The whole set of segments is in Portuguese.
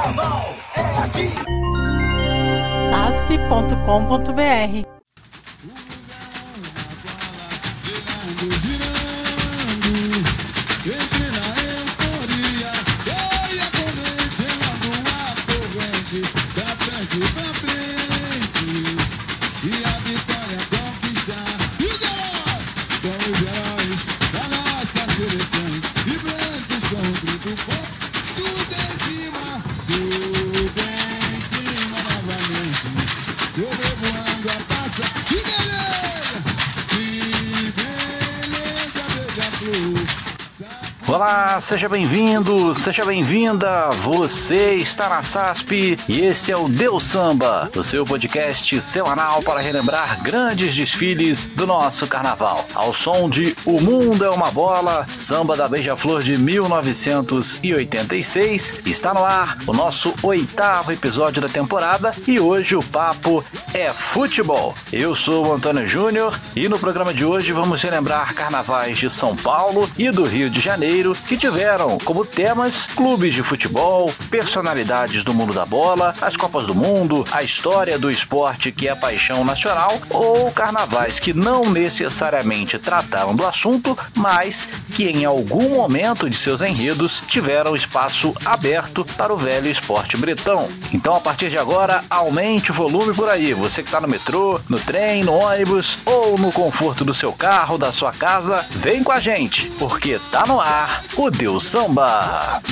Carnaval é aqui. asp.com.br Seja bem-vindo, seja bem-vinda. Você está na SASP e esse é o Deus Samba, o seu podcast semanal para relembrar grandes desfiles do nosso carnaval. Ao som de O Mundo é uma Bola, samba da Beija-Flor de 1986, está no ar o nosso oitavo episódio da temporada e hoje o papo é futebol. Eu sou o Antônio Júnior e no programa de hoje vamos relembrar carnavais de São Paulo e do Rio de Janeiro que tiveram como temas clubes de futebol, personalidades do mundo da bola, as Copas do Mundo, a história do esporte que é paixão nacional ou carnavais que não necessariamente trataram do assunto, mas que em algum momento de seus enredos tiveram espaço aberto para o velho esporte bretão. Então, a partir de agora, aumente o volume por aí. Você que está no metrô, no trem, no ônibus ou no conforto do seu carro, da sua casa, vem com a gente, porque tá no ar o Deus Samba.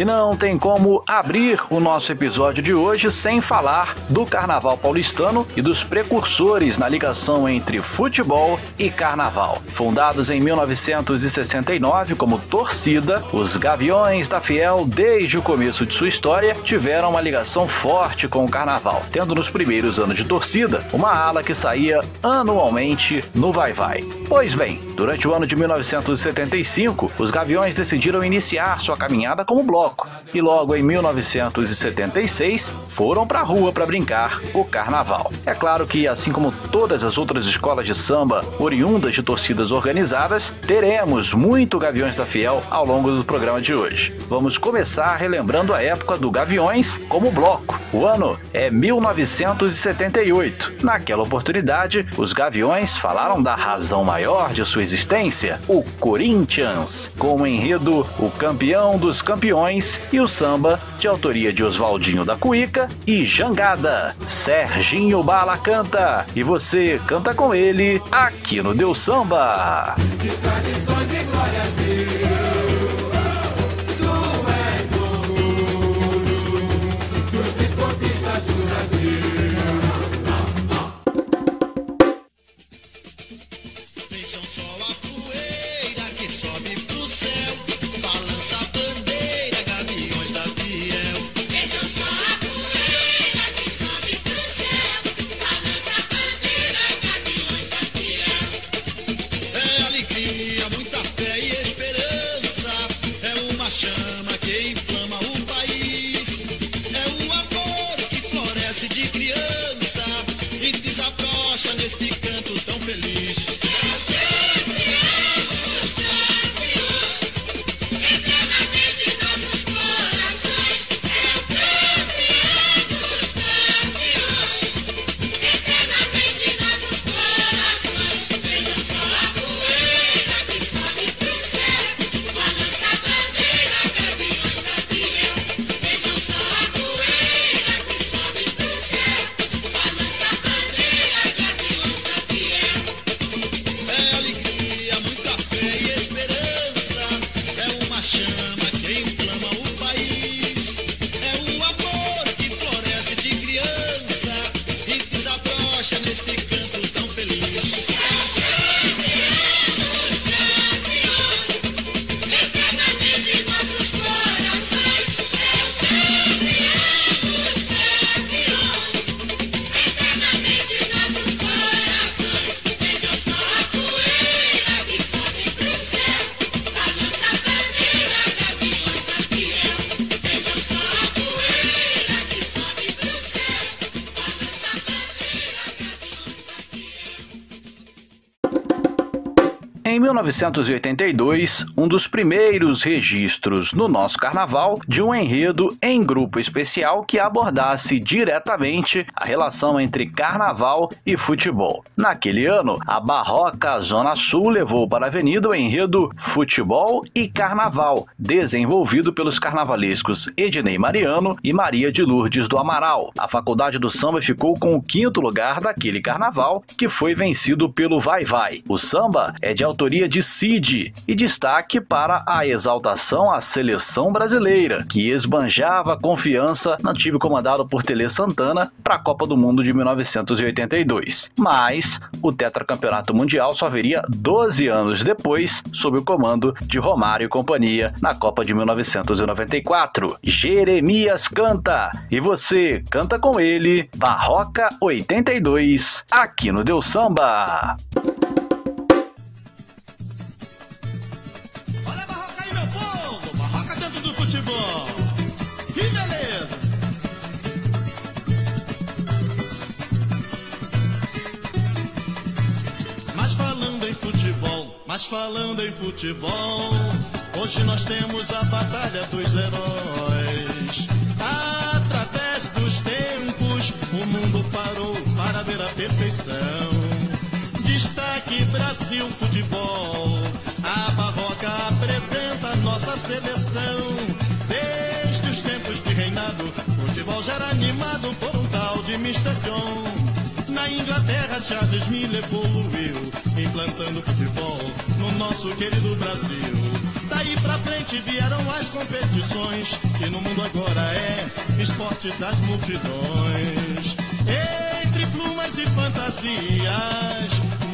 E não tem como abrir o nosso episódio de hoje sem falar do Carnaval paulistano e dos precursores na ligação entre futebol e carnaval. Fundados em 1969 como torcida, os Gaviões da Fiel, desde o começo de sua história, tiveram uma ligação forte com o carnaval, tendo nos primeiros anos de torcida uma ala que saía anualmente no Vai Vai. Pois bem, durante o ano de 1975, os Gaviões decidiram iniciar sua caminhada como bloco e logo em 1976 foram pra rua para brincar o carnaval. É claro que, assim como todas as outras escolas de samba oriundas de torcidas organizadas, teremos muito Gaviões da Fiel ao longo do programa de hoje. Vamos começar relembrando a época do Gaviões como bloco. O ano é 1978. Naquela oportunidade, os Gaviões falaram da razão maior de sua existência, o Corinthians, com o enredo O Campeão dos Campeões e o samba de autoria de Oswaldinho da Cuíca e Jangada. Serginho Bala canta e você canta com ele aqui no Deus Samba. de 1982, um dos primeiros registros no nosso carnaval de um enredo em grupo especial que abordasse diretamente a relação entre carnaval e futebol. Naquele ano, a Barroca Zona Sul levou para a avenida o enredo Futebol e Carnaval, desenvolvido pelos carnavalescos Ednei Mariano e Maria de Lourdes do Amaral. A Faculdade do Samba ficou com o quinto lugar daquele carnaval, que foi vencido pelo Vai Vai. O samba é de autoria de Cid e destaque para a exaltação à seleção brasileira, que esbanjava confiança no time comandado por Tele Santana para a Copa do Mundo de 1982. Mas o tetracampeonato mundial só viria 12 anos depois, sob o comando de Romário e companhia na Copa de 1994. Jeremias canta e você canta com ele, Barroca 82, aqui no Deu Samba. Beleza! Mas falando em futebol, mas falando em futebol, hoje nós temos a batalha dos heróis. Através dos tempos, o mundo parou para ver a perfeição. Destaque Brasil Futebol. A Barroca apresenta nossa seleção. Futebol já era animado por um tal de Mr. John. Na Inglaterra, Charles Miller evoluiu, implantando futebol no nosso querido Brasil. Daí pra frente vieram as competições, que no mundo agora é esporte das multidões. Entre plumas e fantasias,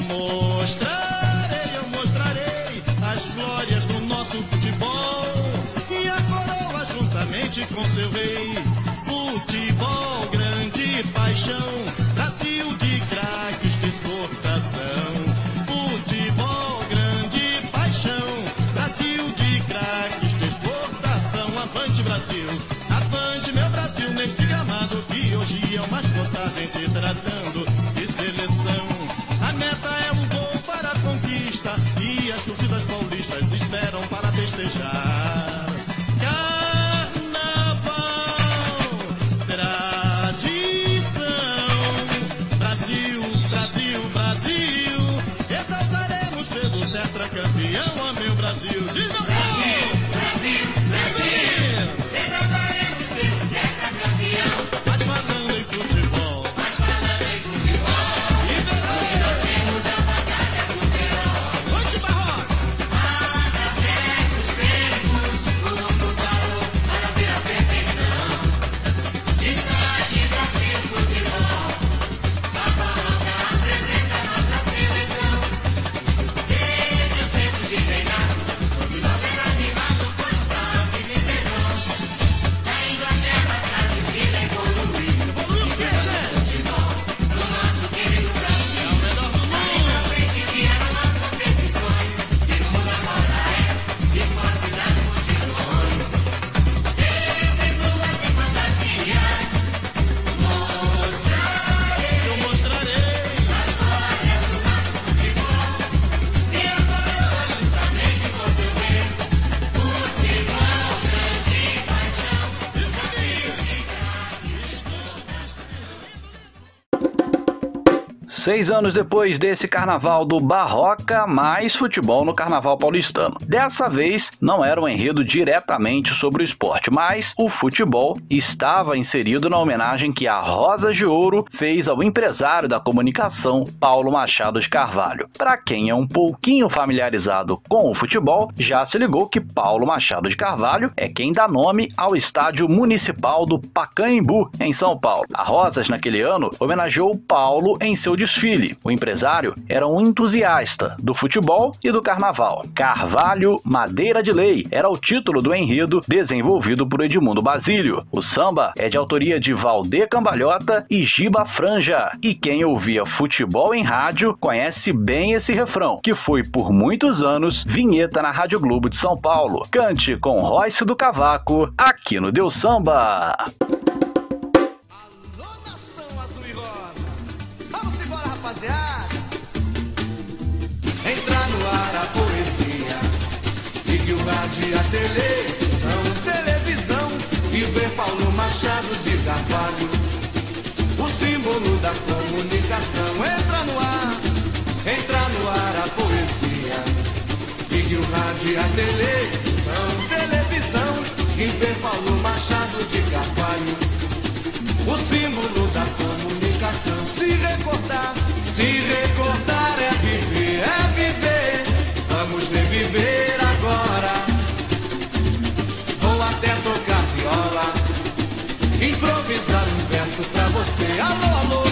mostrarei, eu mostrarei as glórias do nosso futebol. E a coroa juntamente com seu rei. Futebol, grande paixão. Brasil de craques Seis anos depois desse carnaval do Barroca, mais futebol no carnaval paulistano. Dessa vez, não era um enredo diretamente sobre o esporte, mas o futebol estava inserido na homenagem que a Rosa de Ouro fez ao empresário da comunicação Paulo Machado de Carvalho. Para quem é um pouquinho familiarizado com o futebol, já se ligou que Paulo Machado de Carvalho é quem dá nome ao estádio municipal do Pacaembu, em São Paulo. A Rosas, naquele ano, homenageou Paulo em seu O empresário era um entusiasta do futebol e do carnaval. Carvalho Madeira de Lei era o título do enredo desenvolvido por Edmundo Basílio. O samba é de autoria de Valdir Cambalhota e Giba Franja. E quem ouvia futebol em rádio conhece bem esse refrão, que foi por muitos anos vinheta na Rádio Globo de São Paulo. Cante com Royce do Cavaco, aqui no Deu Samba. rádio, a televisão, televisão e ver Paulo Machado de Carvalho. O símbolo da comunicação entra no ar, entra no ar a poesia. Ligue o rádio, a televisão, televisão e ver Paulo se ha robado.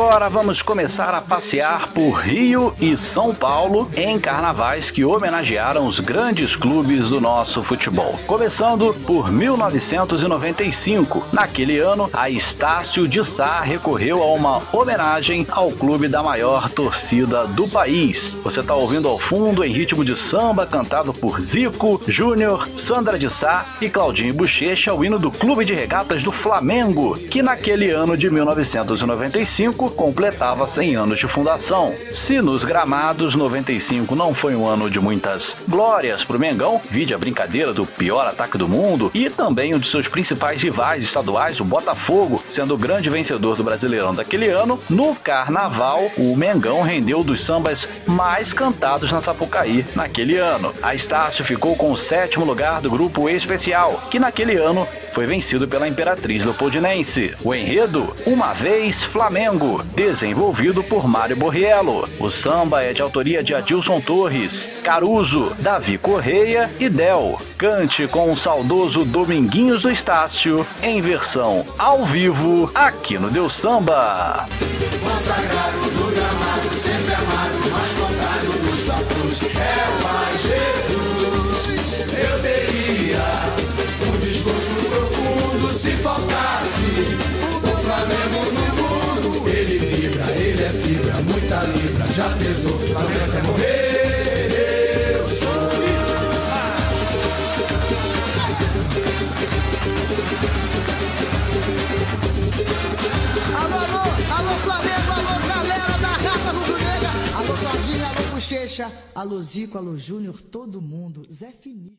agora vamos começar a passear por Rio e São Paulo em carnavais que homenagearam os grandes clubes do nosso futebol. Começando por 1995. Naquele ano, a Estácio de Sá recorreu a uma homenagem ao clube da maior torcida do país. Você está ouvindo ao fundo em ritmo de samba cantado por Zico, Júnior, Sandra de Sá e Claudinho Bochecha, o hino do Clube de Regatas do Flamengo, que naquele ano de 1995 Completava 100 anos de fundação. Se nos gramados 95 não foi um ano de muitas glórias para o Mengão, vide a brincadeira do pior ataque do mundo e também um de seus principais rivais estaduais, o Botafogo, sendo o grande vencedor do Brasileirão daquele ano, no Carnaval o Mengão rendeu dos sambas mais cantados na Sapucaí naquele ano. A Estácio ficou com o sétimo lugar do grupo especial, que naquele ano foi vencido pela Imperatriz Leopoldinense. O enredo, uma vez Flamengo, desenvolvido por Mário Borriello. O samba é de autoria de Adilson Torres, Caruso, Davi Correia e Del. Cante com o saudoso Dominguinhos do Estácio, em versão ao vivo, aqui no Deus Samba. Consagrado no gramado, pesou, Flamengo até morrer. Eu sou. Alô, alô, alô Flamengo, alô galera da raça rubro-negra, alô Claudinha, alô Bochecha, alô Zico, alô Júnior, todo mundo, Zé Fini.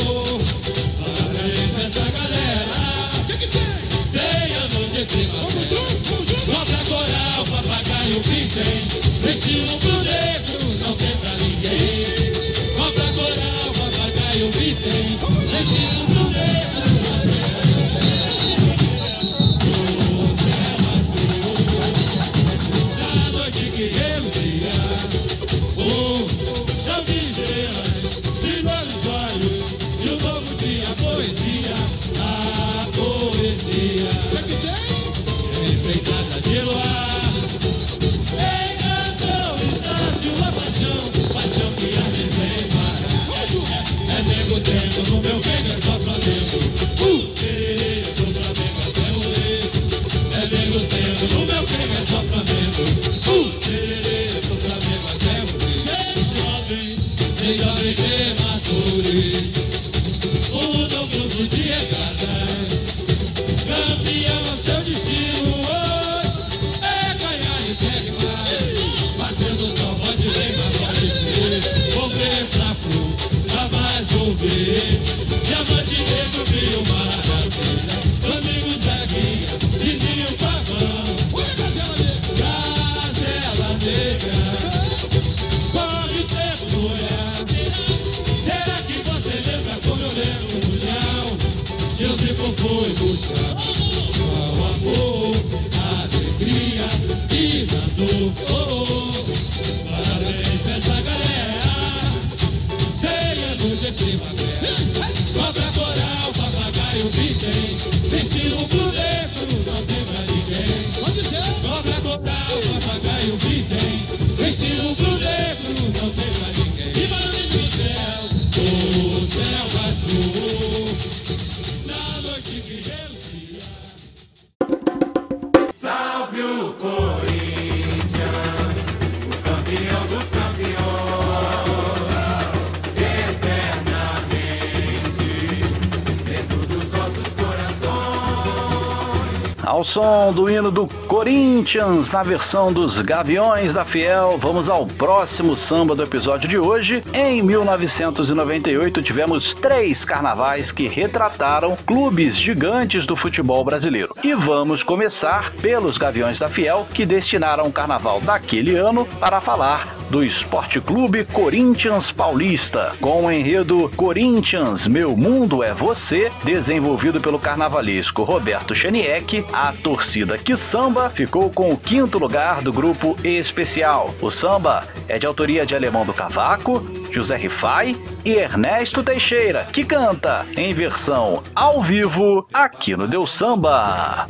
Corinthians, na versão dos Gaviões da Fiel, vamos ao próximo samba do episódio de hoje. Em 1998, tivemos três carnavais que retrataram clubes gigantes do futebol brasileiro. E vamos começar pelos Gaviões da Fiel, que destinaram o carnaval daquele ano para falar do Esporte Clube Corinthians Paulista, com o enredo Corinthians, Meu Mundo é Você, desenvolvido pelo carnavalesco Roberto Cheniek, a torcida que samba ficou com o quinto lugar do grupo especial. O samba é de autoria de Alemão do Cavaco, José Rifai e Ernesto Teixeira, que canta em versão ao vivo aqui no Deus Samba.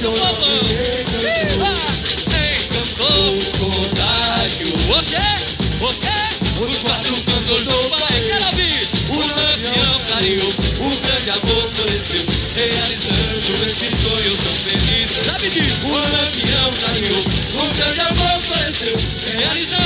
Do povão. Encantou o contágio. O quê? O quê? Os quatro cantos do pai. Quero ouvir. O lampião clareou, o grande amor floresceu, realizando esse sonho tão feliz. Sabe disso? O lampião clareou, o grande amor floresceu, realizando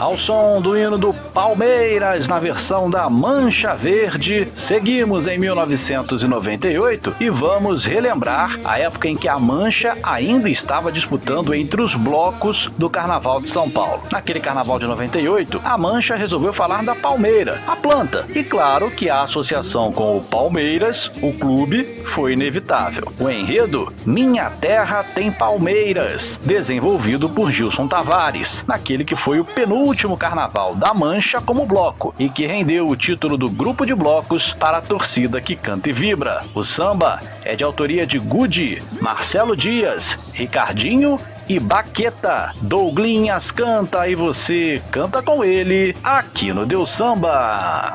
Ao som do hino do Palmeiras na versão da Mancha Verde, seguimos em 1998 e vamos relembrar a época em que a Mancha ainda estava disputando entre os blocos do Carnaval de São Paulo. Naquele Carnaval de 98, a Mancha resolveu falar da Palmeira, a planta. E claro que a associação com o Palmeiras, o clube, foi inevitável. O enredo Minha Terra Tem Palmeiras, desenvolvido por Gilson Tavares, naquele que foi o penúltimo carnaval da Mancha como bloco e que rendeu o título do grupo de blocos para a torcida que canta e vibra. O samba é de autoria de Gudi, Marcelo Dias, Ricardinho e Baqueta. Douglinhas canta e você canta com ele aqui no Deus Samba.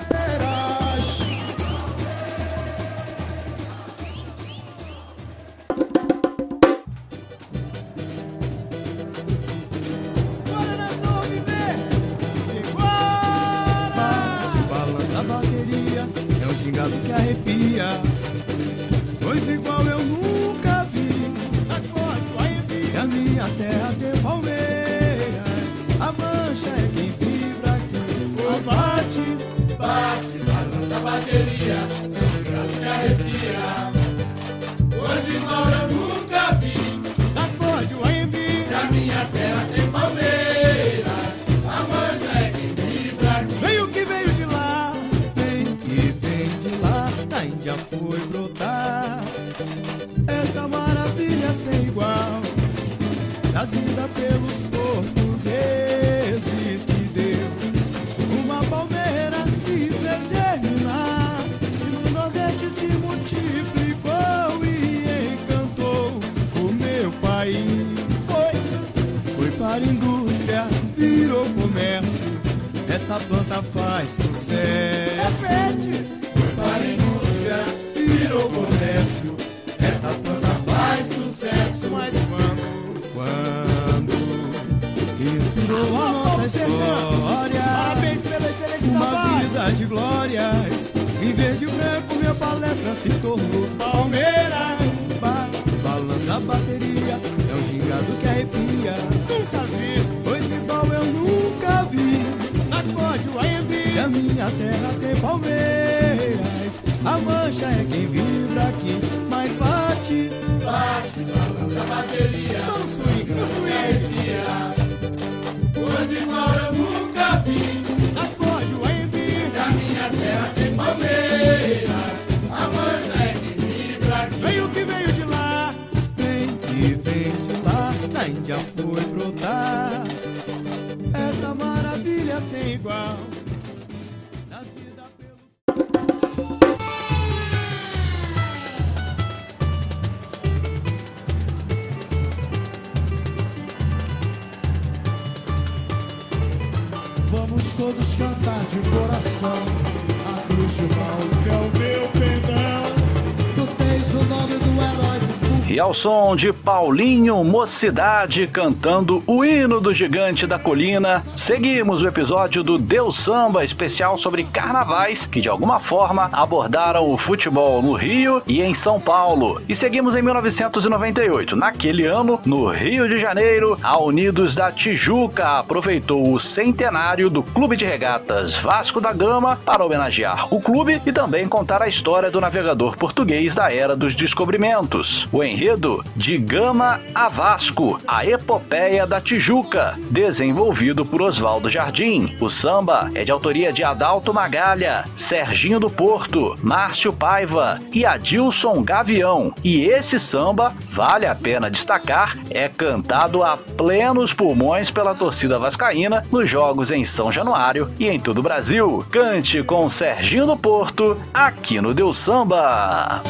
Gingado que arrepia. Pois igual eu nunca vi. E a minha terra tem palmeiras, a mancha é quem vibra aqui. Mas bate, bate, balança a bateria, é gingado que arrepia. Sem igual, trazida pelos portugueses, que deu uma palmeira se germinar. E no Nordeste se multiplicou e encantou o meu país. Foi, foi para a indústria, virou comércio. Esta planta faz sucesso. Foi para a indústria, virou comércio. Esta planta inspirou a nossa história. Parabéns pela excelente Uma vida de glórias. Em verde e branco, minha palestra se tornou Palmeiras. Ba balança a bateria, é um gingado que arrepia. Nunca vi, pois igual eu nunca vi. Sacode o AMB, que a minha terra tem palmeiras. A mancha é quem vibra aqui, mas bate, bate, balança a bateria. Só no swing, no swing. Pois igual eu nunca vi. Sacode o AMB, que a minha terra tem palmeiras. A mancha é quem vibra. Veio que veio de lá, vem que vem de lá, da Índia foi brotar. Esta maravilha sem igual. Todos cantar de coração. A cruz de mal, que é o meu E ao som de Paulinho Mocidade cantando o hino do gigante da colina, seguimos o episódio do Deus Samba especial sobre carnavais que de alguma forma abordaram o futebol no Rio e em São Paulo. E seguimos em 1998. Naquele ano, no Rio de Janeiro, a Unidos da Tijuca aproveitou o centenário do Clube de Regatas Vasco da Gama para homenagear o clube e também contar a história do navegador português da era dos descobrimentos. O enredo de Gama a Vasco, a epopeia da Tijuca, desenvolvido por Oswaldo Jardim. O samba é de autoria de Adalto Magalha, Serginho do Porto, Márcio Paiva e Adilson Gavião. E esse samba, vale a pena destacar, é cantado a plenos pulmões pela torcida vascaína nos jogos em São Januário e em todo o Brasil. Cante com Serginho do Porto, aqui no Deus Samba.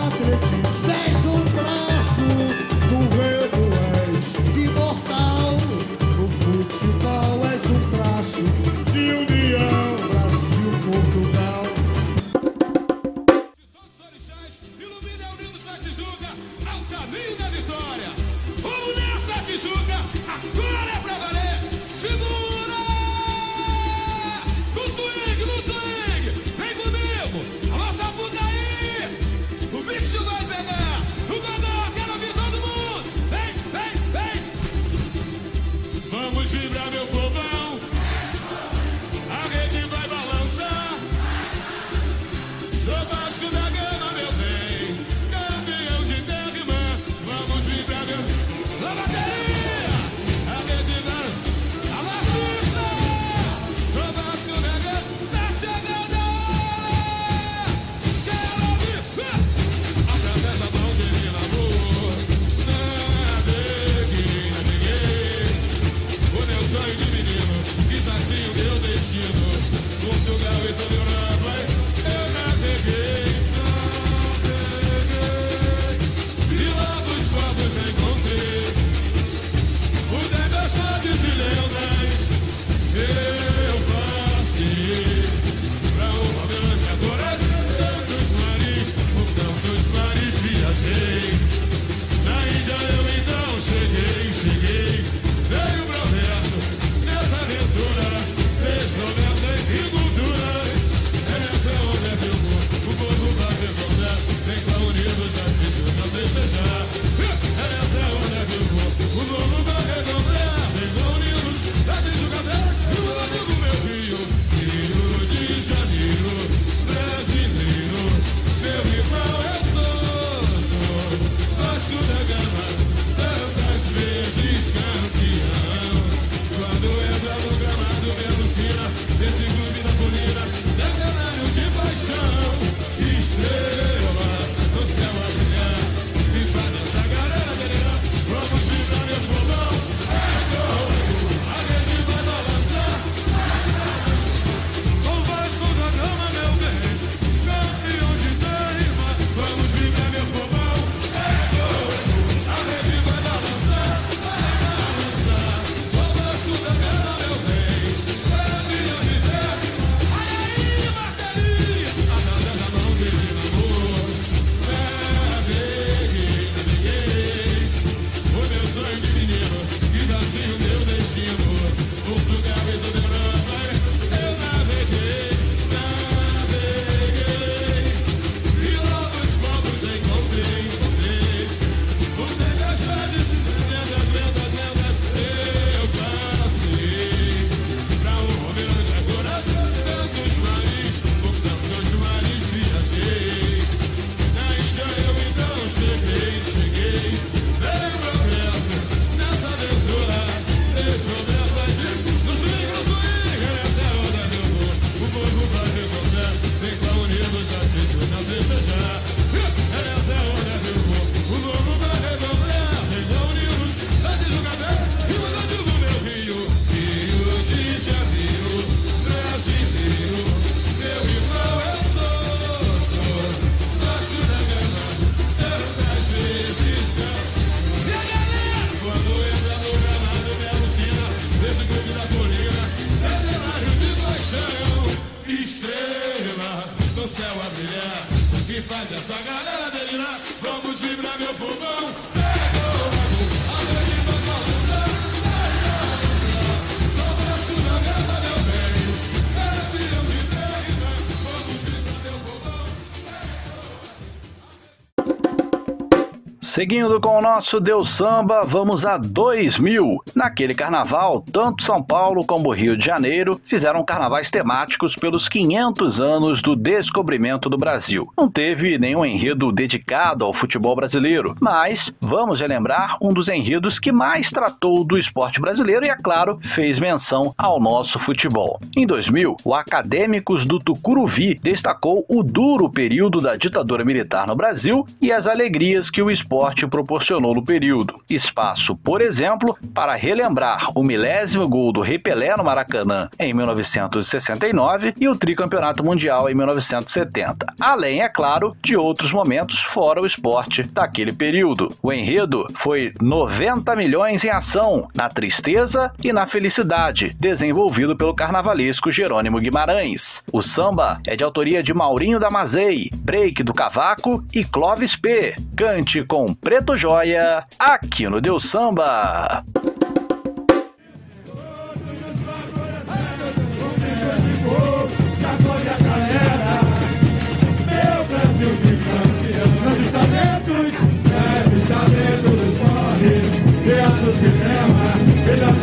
Seguindo com o nosso Deus Samba, vamos a 2000. Naquele carnaval, tanto São Paulo como Rio de Janeiro fizeram carnavais temáticos pelos 500 anos do descobrimento do Brasil. Não teve nenhum enredo dedicado ao futebol brasileiro, mas vamos relembrar um dos enredos que mais tratou do esporte brasileiro e, é claro, fez menção ao nosso futebol. Em 2000, o Acadêmicos do Tucuruvi destacou o duro período da ditadura militar no Brasil e as alegrias que o esporte proporcionou no período. Espaço, por exemplo, para relembrar o milésimo gol do Rei Pelé no Maracanã em 1969 e o tricampeonato mundial em 1970. Além, é claro, de outros momentos fora o esporte daquele período. O enredo foi 90 milhões em ação, na tristeza e na felicidade, desenvolvido pelo carnavalesco Jerônimo Guimarães. O samba é de autoria de Maurinho Damazei, Break do Cavaco e Clóvis P. Cante com Preto Joia, aqui no Deus Samba.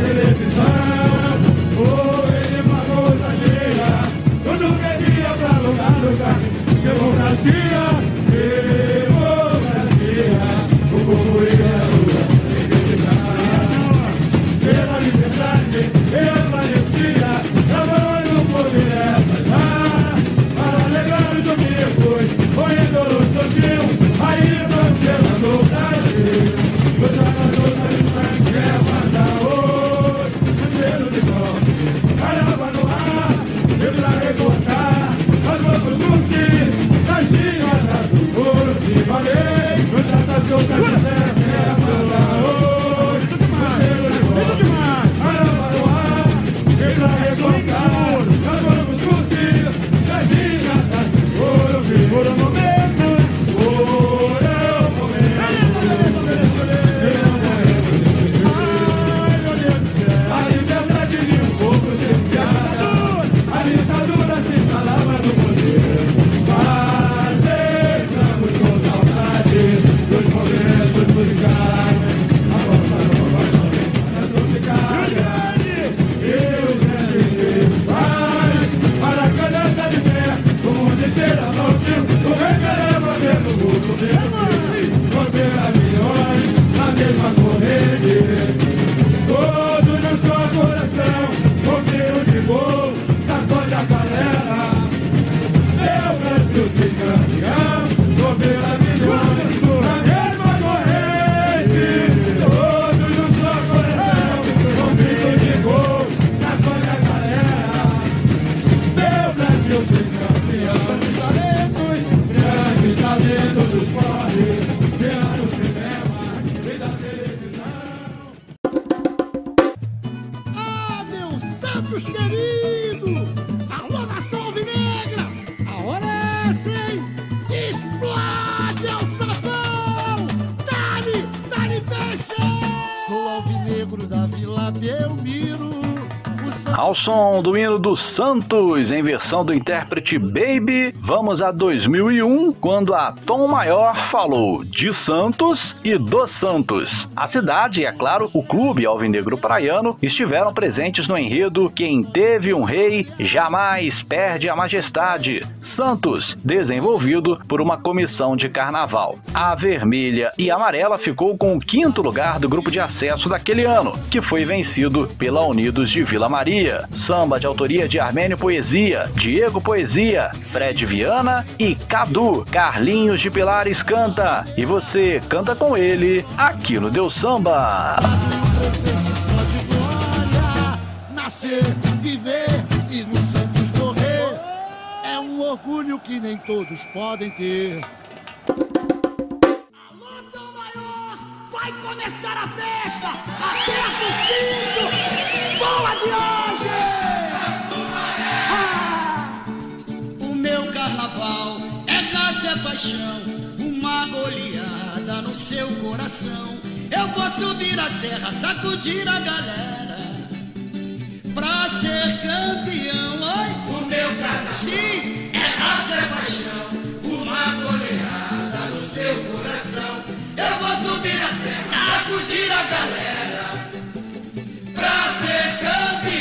Ah, Ao som do hino do Santos, em versão do intérprete Baby, vamos a 2001, quando a Tom Maior falou de Santos e dos Santos. A cidade e, é claro, o clube alvinegro praiano estiveram presentes no enredo Quem teve um rei jamais perde a majestade. Santos, desenvolvido por uma comissão de carnaval. A vermelha e amarela ficou com o quinto lugar do grupo de acesso daquele ano, que foi vencido pela Unidos de Vila Maria. Samba de autoria de Armênio Poesia, Diego Poesia, Fred Viana e Cadu. Carlinhos de Pilares canta e você canta com ele aqui no Deus Samba. Nascer, viver e no Santos morrer. É um orgulho que nem todos podem ter. Tom Maior! Vai começar a festa! O! Boa viagem! Ah! O meu carnaval é raça é paixão, uma goleada no seu coração. Eu vou subir a serra, sacudir a galera pra ser campeão. Oi, o meu cara, sim, é raça, é paixão, uma goleada no seu coração. Eu vou subir a serra, sacudir a galera pra ser campeão.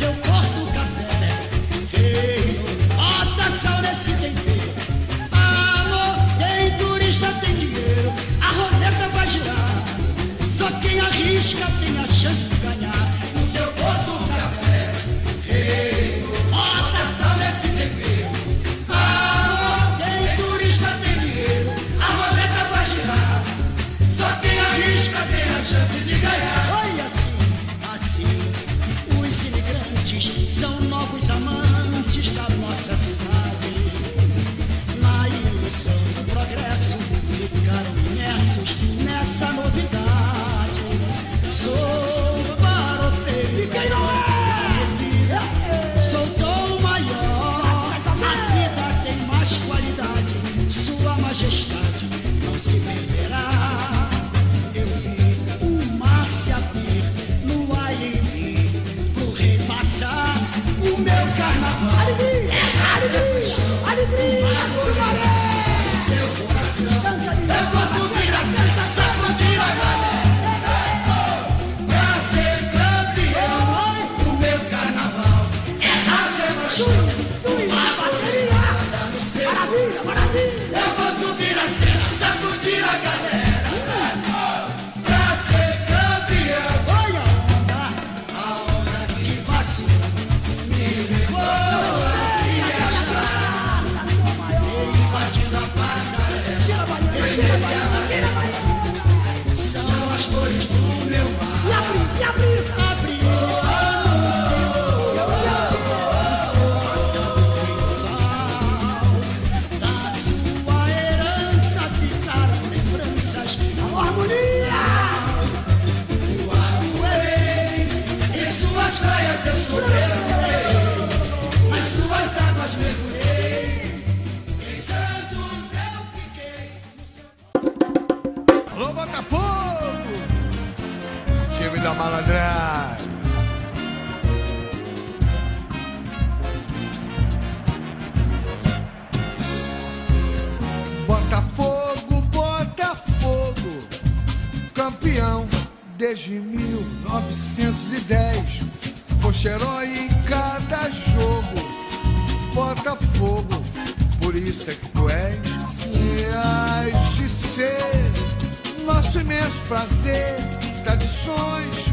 Seu porto café. Rei, bota sal nesse tempero. Amor, tem turista, tem dinheiro. A roleta vai girar. Só quem arrisca tem a chance de ganhar. No seu porto nessa novidade. Sou baroteiro, alegria, sou tom maior. A vida tem mais qualidade, sua majestade não se perderá. Eu vi o mar se abrir no Aire, pro rei passar o meu carnaval. É raça, é paixão, alegria, seu coração. Eu vou desde 1910. Foste herói em cada jogo. Botafogo, por isso é que tu és e has de ser nosso imenso prazer. Tradições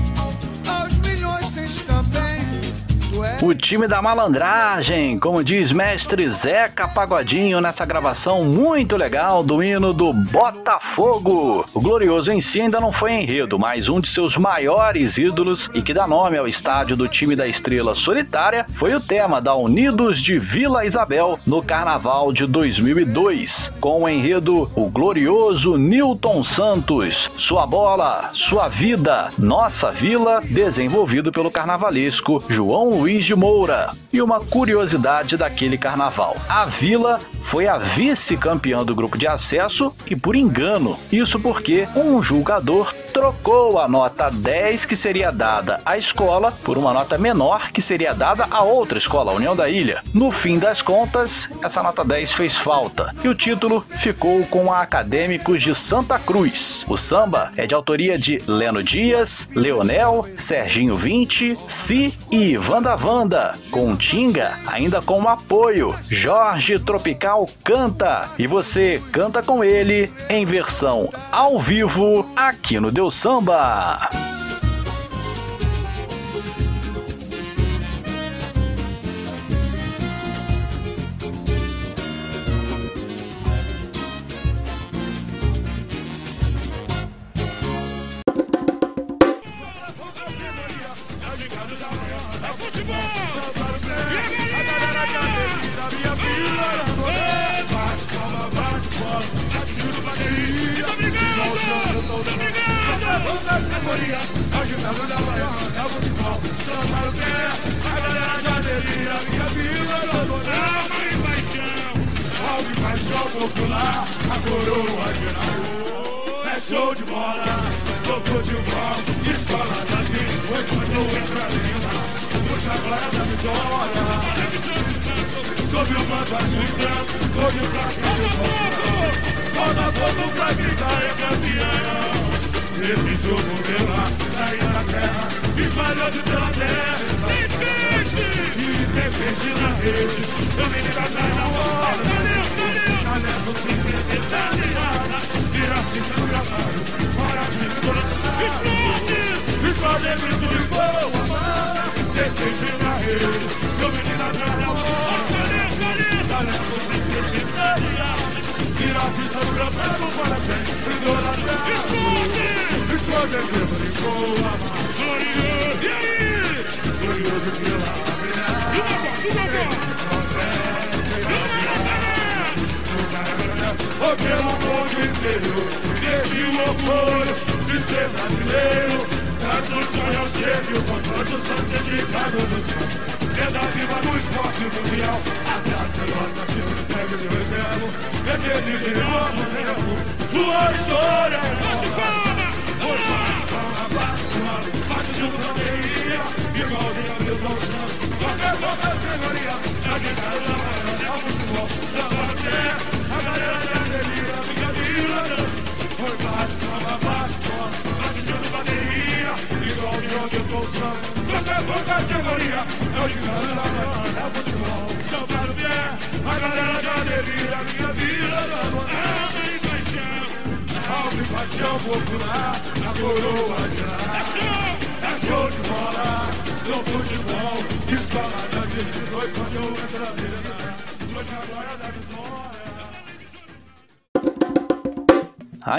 O time da malandragem, como diz mestre Zeca Pagodinho nessa gravação muito legal do hino do Botafogo. O Glorioso em si ainda não foi enredo, mas um de seus maiores ídolos e que dá nome ao estádio do time da Estrela Solitária foi o tema da Unidos de Vila Isabel no Carnaval de 2002, com o enredo O Glorioso Newton Santos, Sua Bola, Sua Vida, Nossa Vila, desenvolvido pelo carnavalesco João Luiz Moura e uma curiosidade daquele carnaval. A Vila foi a vice-campeã do grupo de acesso e por engano. Isso porque um julgador trocou a nota 10 que seria dada à escola por uma nota menor que seria dada a outra escola, a União da Ilha. No fim das contas, essa nota 10 fez falta e o título ficou com a Acadêmicos de Santa Cruz. O samba é de autoria de Leno Dias, Leonel, Serginho 20, Si e Vanda Vanda, com Xinga, ainda com o apoio Jorge Tropical Canta. E você canta com ele em versão ao vivo aqui no Deus Samba.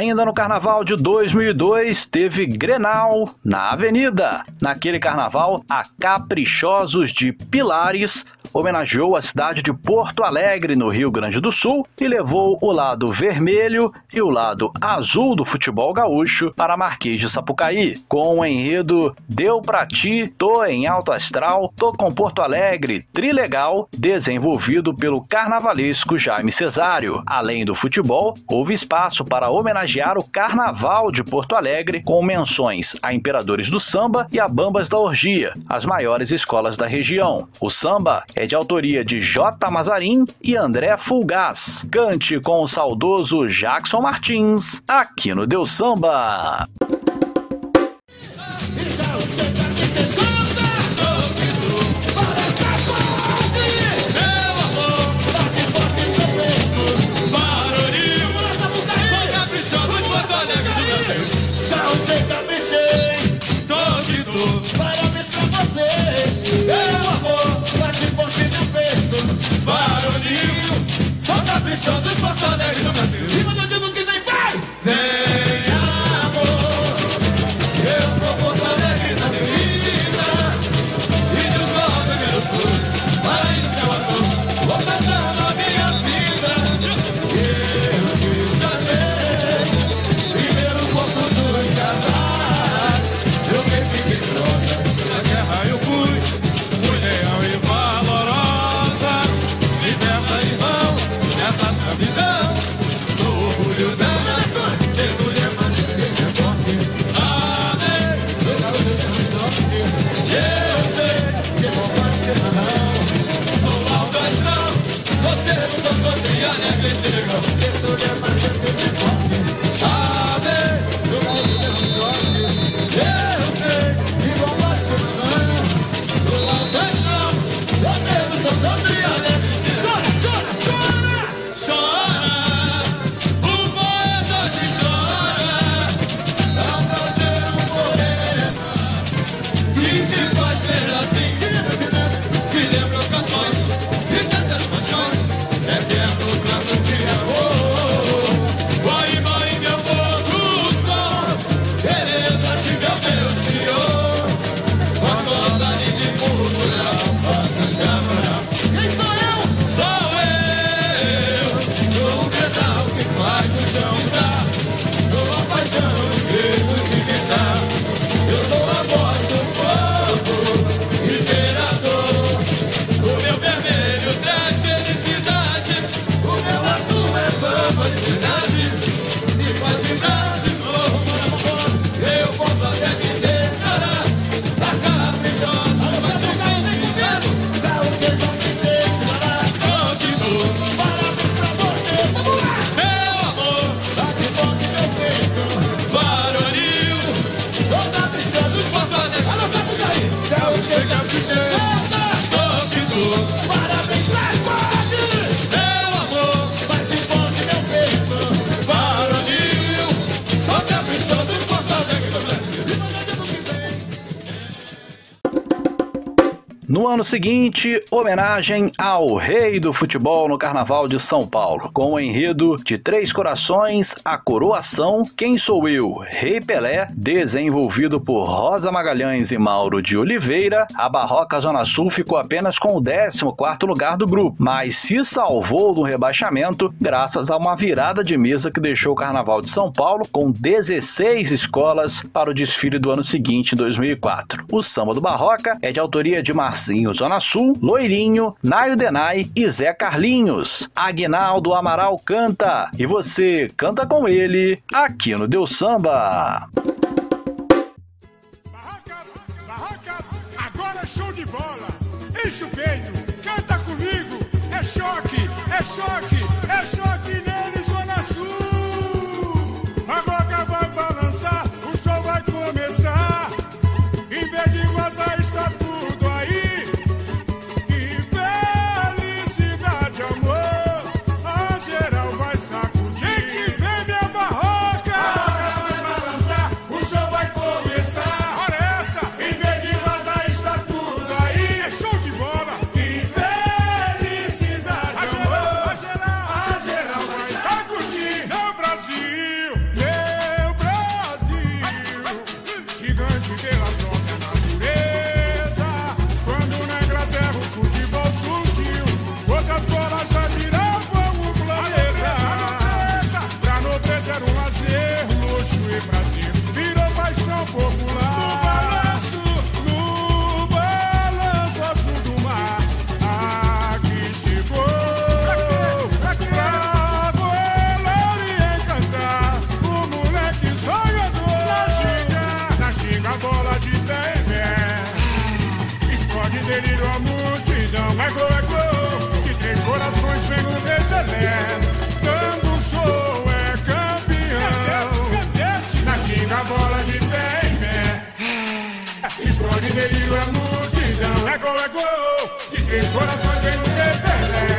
ainda no carnaval de 2002, teve Grenal na Avenida. Naquele carnaval, a Caprichosos de Pilares homenageou a cidade de Porto Alegre, no Rio Grande do Sul, e levou o lado vermelho e o lado azul do futebol gaúcho para Marquês de Sapucaí, com o enredo Deu pra ti, tô em alto astral, tô com Porto Alegre, trilegal, desenvolvido pelo carnavalesco Jaime Cesário. Além do futebol, houve espaço para homenagear o Carnaval de Porto Alegre com menções a Imperadores do Samba e a Bambas da Orgia, as maiores escolas da região. O samba é de autoria de J. Mazarim e André Fulgaz. Cante com o saudoso Jackson Martins, aqui no Deus Samba. varonil Só caprichosos porto alegre do Brasil E mandou de que vem, vai! Vem! Ano seguinte, homenagem ao rei do futebol no Carnaval de São Paulo, com o enredo de Três Corações, a coroação, Quem Sou Eu, Rei Pelé, desenvolvido por Rosa Magalhães e Mauro de Oliveira, a Barroca Zona Sul ficou apenas com o 14º lugar do grupo, mas se salvou do rebaixamento graças a uma virada de mesa que deixou o Carnaval de São Paulo com 16 escolas para o desfile do ano seguinte, em 2004. O samba do Barroca é de autoria de Marcinho Zona Sul, Loirinho, Naio Denai e Zé Carlinhos. Aguinaldo Amaral canta e você canta com ele aqui no Deus Samba. Agora é show de bola. Enche o peito, canta comigo. É choque, é choque, é choque três corações vem no Pelé.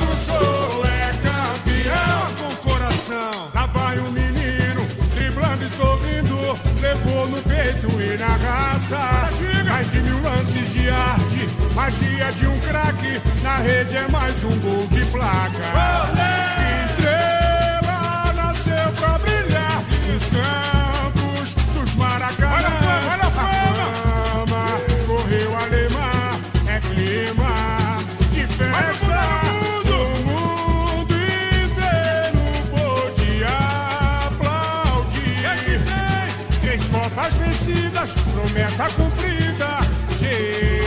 Um show, é campeão. Só com o coração. Lá vai um menino, driblando e sorrindo. Levou no peito e na raça. Mais de mil lances de arte. Magia de um craque. Na rede é mais um gol de placa. Estrela nasceu pra brilhar. Nos copas vencidas, promessa cumprida, genial.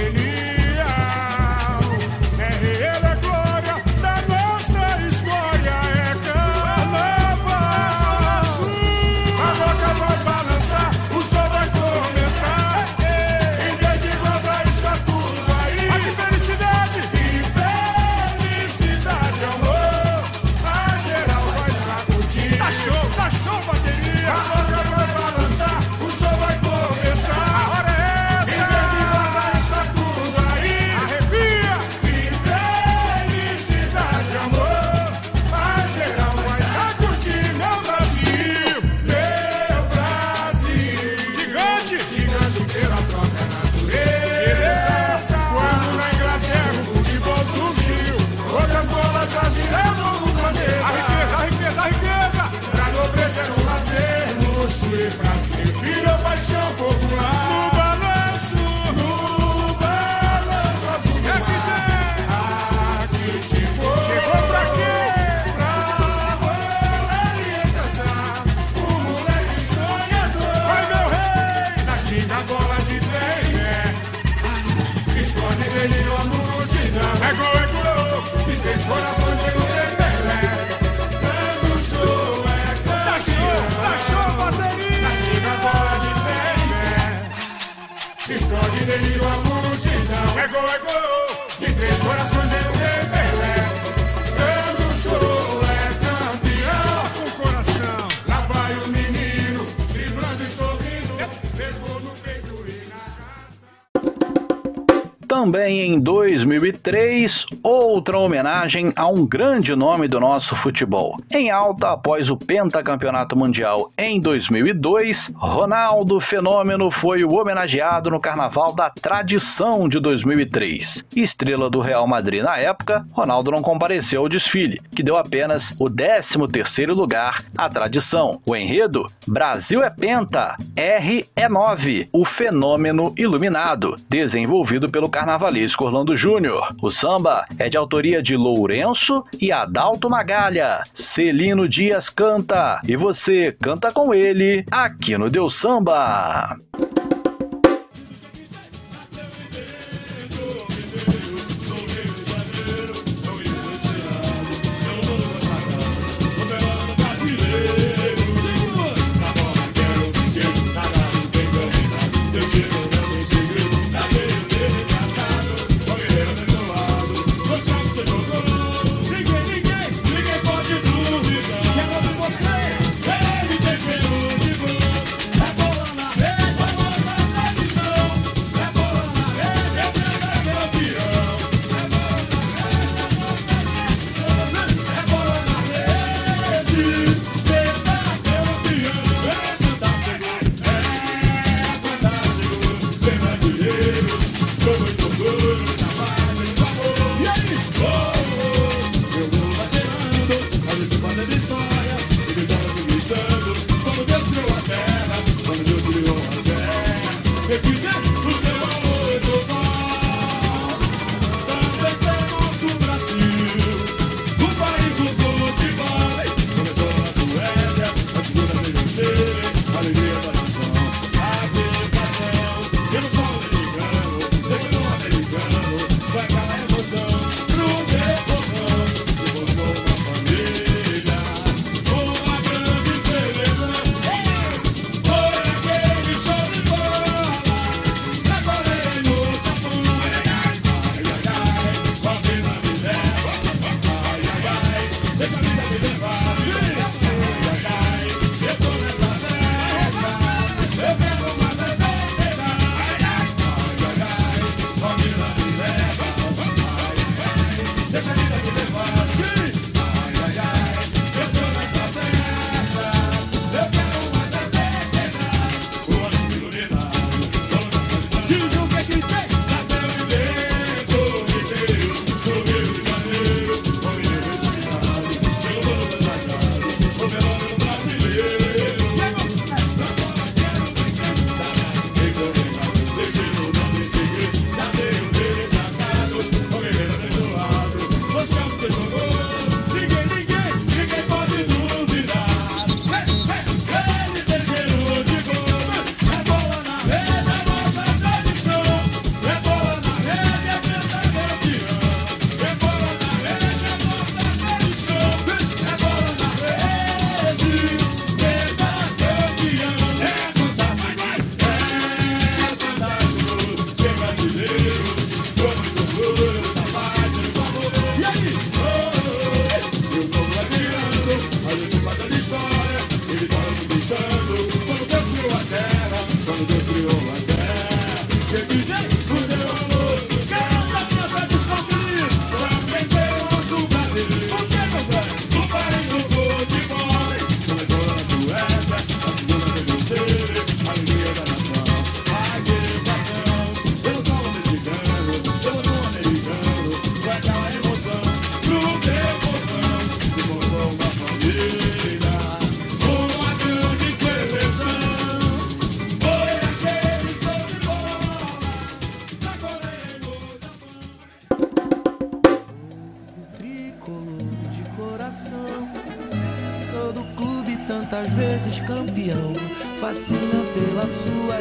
Em 2003, outra homenagem a um grande nome do nosso futebol. Em alta após o pentacampeonato mundial em 2002, Ronaldo Fenômeno foi o homenageado no Carnaval da Tradição de 2003. Estrela do Real Madrid na época, Ronaldo não compareceu ao desfile, que deu apenas o 13º lugar à tradição. O enredo? Brasil é penta, R é 9, o fenômeno iluminado, desenvolvido pelo carnavalesco Orlando Júnior. O samba é de autoria de Lourenço e Adalto Magalha. Celino Dias canta e você canta com ele aqui no Deus Samba.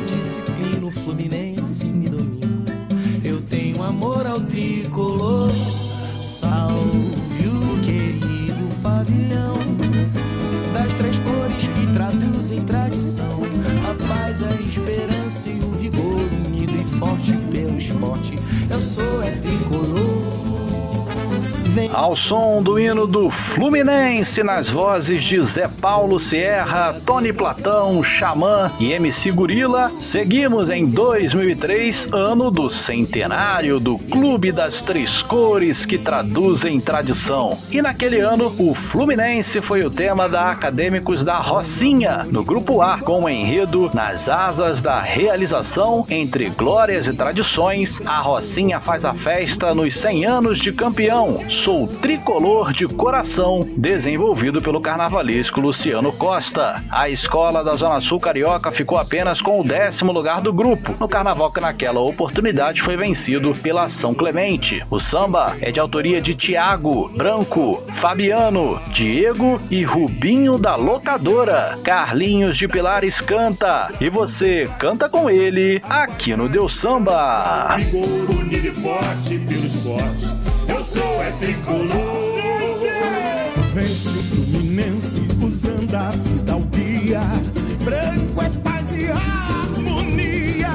Sua som do hino do Fluminense nas vozes de Zé Paulo Sierra, Tony Platão, Xamã e MC Gorila, seguimos em 2003, ano do centenário do Clube das Três Cores que traduzem tradição. E naquele ano, o Fluminense foi o tema da Acadêmicos da Rocinha, no grupo A, com o enredo Nas Asas da Realização, entre glórias e tradições, a Rocinha faz a festa nos 100 anos de campeão. Sou tricolor de coração, desenvolvido pelo carnavalesco Luciano Costa. A escola da Zona Sul Carioca ficou apenas com o décimo lugar do grupo, no carnaval que naquela oportunidade foi vencido pela São Clemente. O samba é de autoria de Tiago, Branco, Fabiano, Diego e Rubinho da Locadora. Carlinhos de Pilares canta e você canta com ele aqui no Deus Samba. E forte pelo esporte. Sou é tricolor. Vence o Fluminense usando a fidalguia. Branco é paz e harmonia.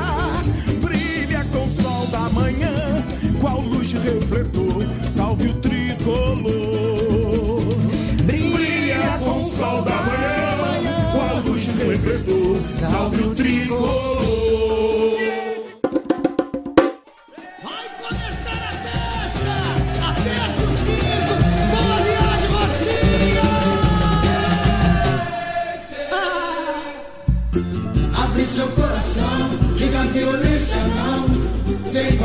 Brilha com o sol da manhã, qual luz refletor. Salve o tricolor. Brilha com o sol da manhã, qual luz refletor. Salve o tricolor.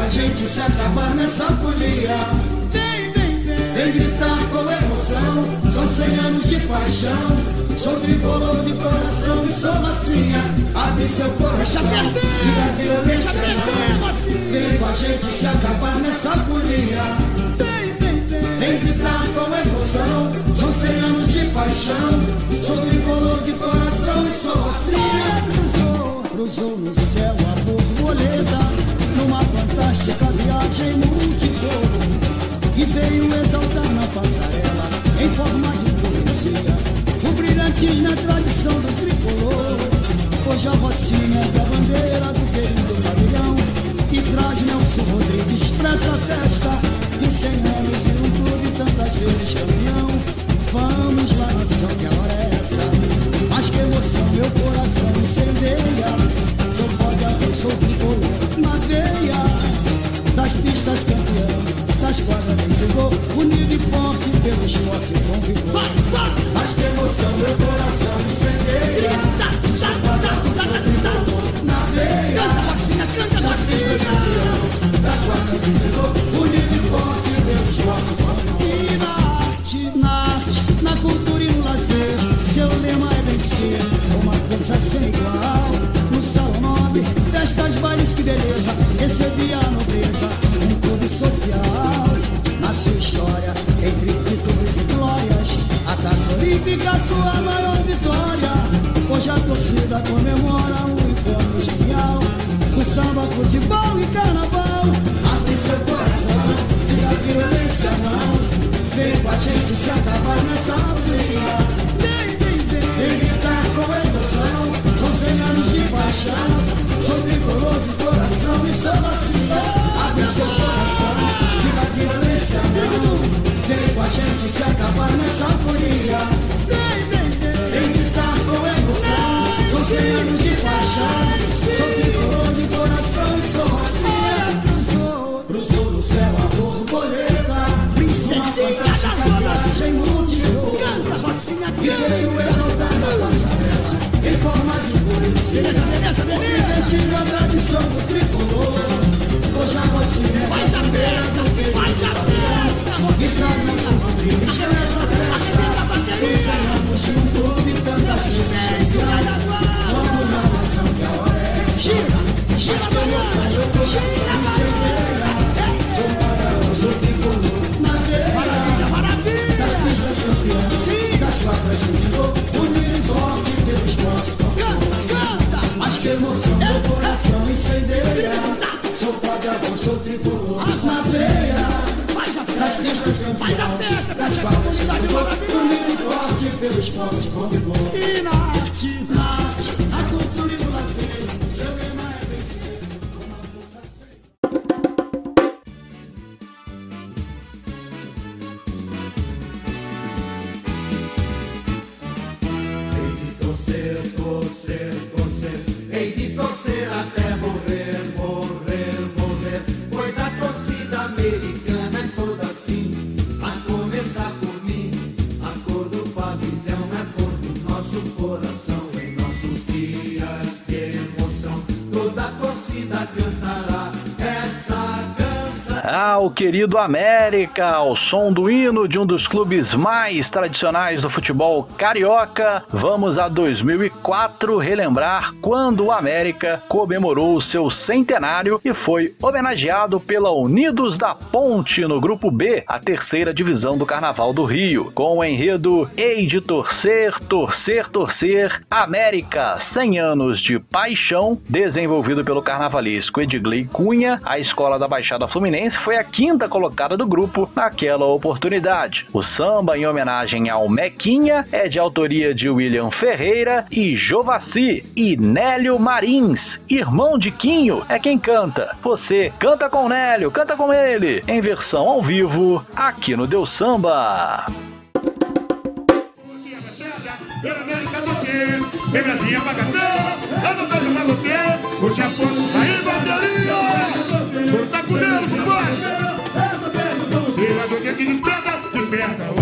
Vem gente se acabar nessa folia. Vem, vem, vem. Vem gritar com emoção. São cem anos de paixão. Sou tricolor de coração e sou macia. Abre seu coração, diga violência não. Vem com a gente se acabar nessa folia. Vem gritar com emoção. São cem anos de paixão. Sou tricolor de coração e sou macia. Cruzou, cruzou no céu a borboleta. Fantástica viagem multicolor. E veio exaltar na passarela em forma de poesia. O brilhante na tradição do tricolor. Hoje a Rocinha é a bandeira do querido pavilhão. E traz Nelson Rodrigues pra essa festa. De 100 anos de um clube, tantas vezes campeão. Vamos lá, nação, que a hora é essa. Mas que emoção, meu coração incendeia. Sou pobre, arroz, sou tricolor das quadras vencedor. Unido e forte pelo esporte com vigor. Mas que emoção, meu coração incendeia. Sou arroz, sou na veia. Das pistas campeão, das quadras vencedor. Unido e forte pelo esporte com vigor. E na arte, na arte, na cultura e no lazer. Seu lema é vencer, uma força sem igual. No salão nobre, festas, bailes, que beleza. Recebi a nobreza, um clube social. Entre títulos e glórias, a taça olímpica, sua maior vitória. Hoje a torcida comemora um encontro genial. O samba, futebol e carnaval. Abre seu coração, diga violência não. Vem com a gente se acabar nessa alegria. Vem, vem, vem. Vem gritar com emoção. São anos de paixão. Sou tricolor de coração e sou macia. Abre seu coração. Diga violência não. Vem com a gente se acabar nessa agonia. Vem, gritar com emoção. São cem de paixão. Sou tricolor de coração e sou macia. Cruzou, no céu a borboleta. Princesinha da zona sem multidão Canta, Rocinha, canta Veio exaltar na passarela Em forma de poesia Beleza, beleza, beleza a tradição do tricolor Hoje a Faz a festa, faz a festa E traz nosso Rodrigues Nessa festa Os cem anos de um clube Tantas vezes campeão Vamos na nação que a hora é Gira, gira, balança Meu coração incendeia Sou para sou tricolor Maravilha, maravilha! Das pistas campeão, sim! Das quadras vencedor, unido e forte pelo esporte Canta, canta! Mas que emoção, meu coração incendeia Sou pagabão, sou tricolor. Na veia Faz a festa, das pistas campeão, faz a festa Das quadras vencedor, unido e forte pelo esporte com vigor. E na arte, na arte, na cultura e no lazer querido América, ao som do hino de um dos clubes mais tradicionais do futebol carioca, vamos a 2004 relembrar quando o América comemorou seu centenário e foi homenageado pela Unidos da Ponte no Grupo B, a terceira divisão do Carnaval do Rio, com o enredo Hei de torcer, torcer, torcer, América, 100 anos de paixão, desenvolvido pelo carnavalesco Edgley Cunha, a escola da Baixada Fluminense foi a quinta colocada do grupo naquela oportunidade. O samba, em homenagem ao Mequinha, é de autoria de William Ferreira e Jovaci. E Nélio Marins, irmão de Quinho, é quem canta. Você canta com Nélio, canta com ele, em versão ao vivo, aqui no Deus Samba. Pela América do Sul, vem Brasil Pagatão, eu não vejo pra você, o Japão, aí bateria, corta com ele, desperta, desperta,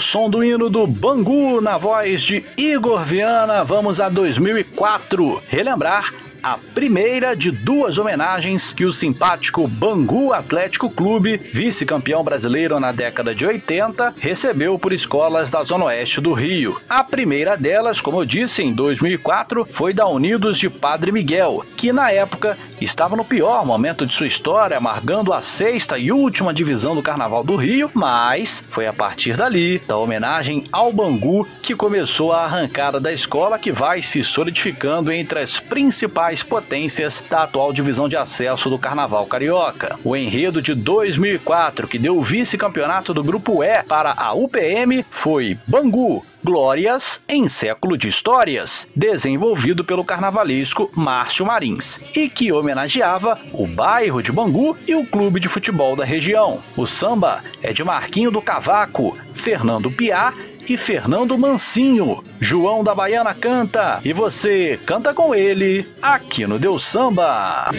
Som do hino do Bangu, na voz de Igor Viana, vamos a 2004 relembrar a primeira de duas homenagens que o simpático Bangu Atlético Clube, vice-campeão brasileiro na década de 80, recebeu por escolas da Zona Oeste do Rio. A primeira delas, como eu disse, em 2004, foi da Unidos de Padre Miguel, que na época estava no pior momento de sua história, amargando a sexta e última divisão do Carnaval do Rio, mas foi a partir dali, da homenagem ao Bangu, que começou a arrancada da escola que vai se solidificando entre as principais potências da atual divisão de acesso do Carnaval Carioca. O enredo de 2004, que deu o vice-campeonato do Grupo E para a UPM, foi Bangu, Glórias em Século de Histórias, desenvolvido pelo carnavalesco Márcio Marins, e que homenageava o bairro de Bangu e o clube de futebol da região. O samba é de Marquinho do Cavaco, Fernando Piá e Fernando Mancinho. João da Baiana canta e você canta com ele aqui no Deus Samba.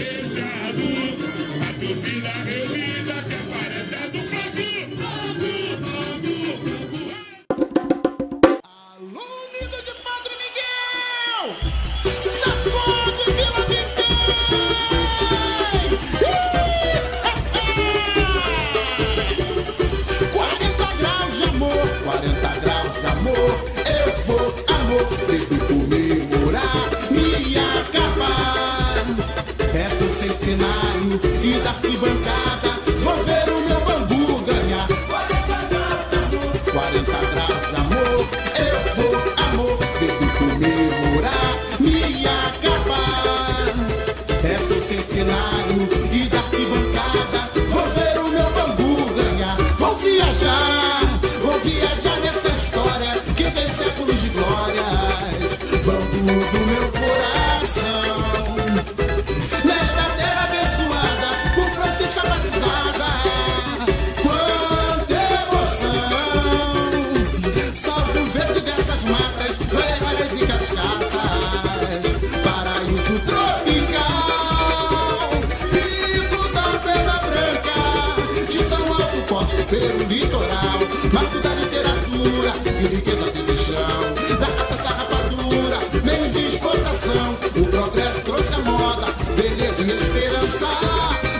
beleza e esperança.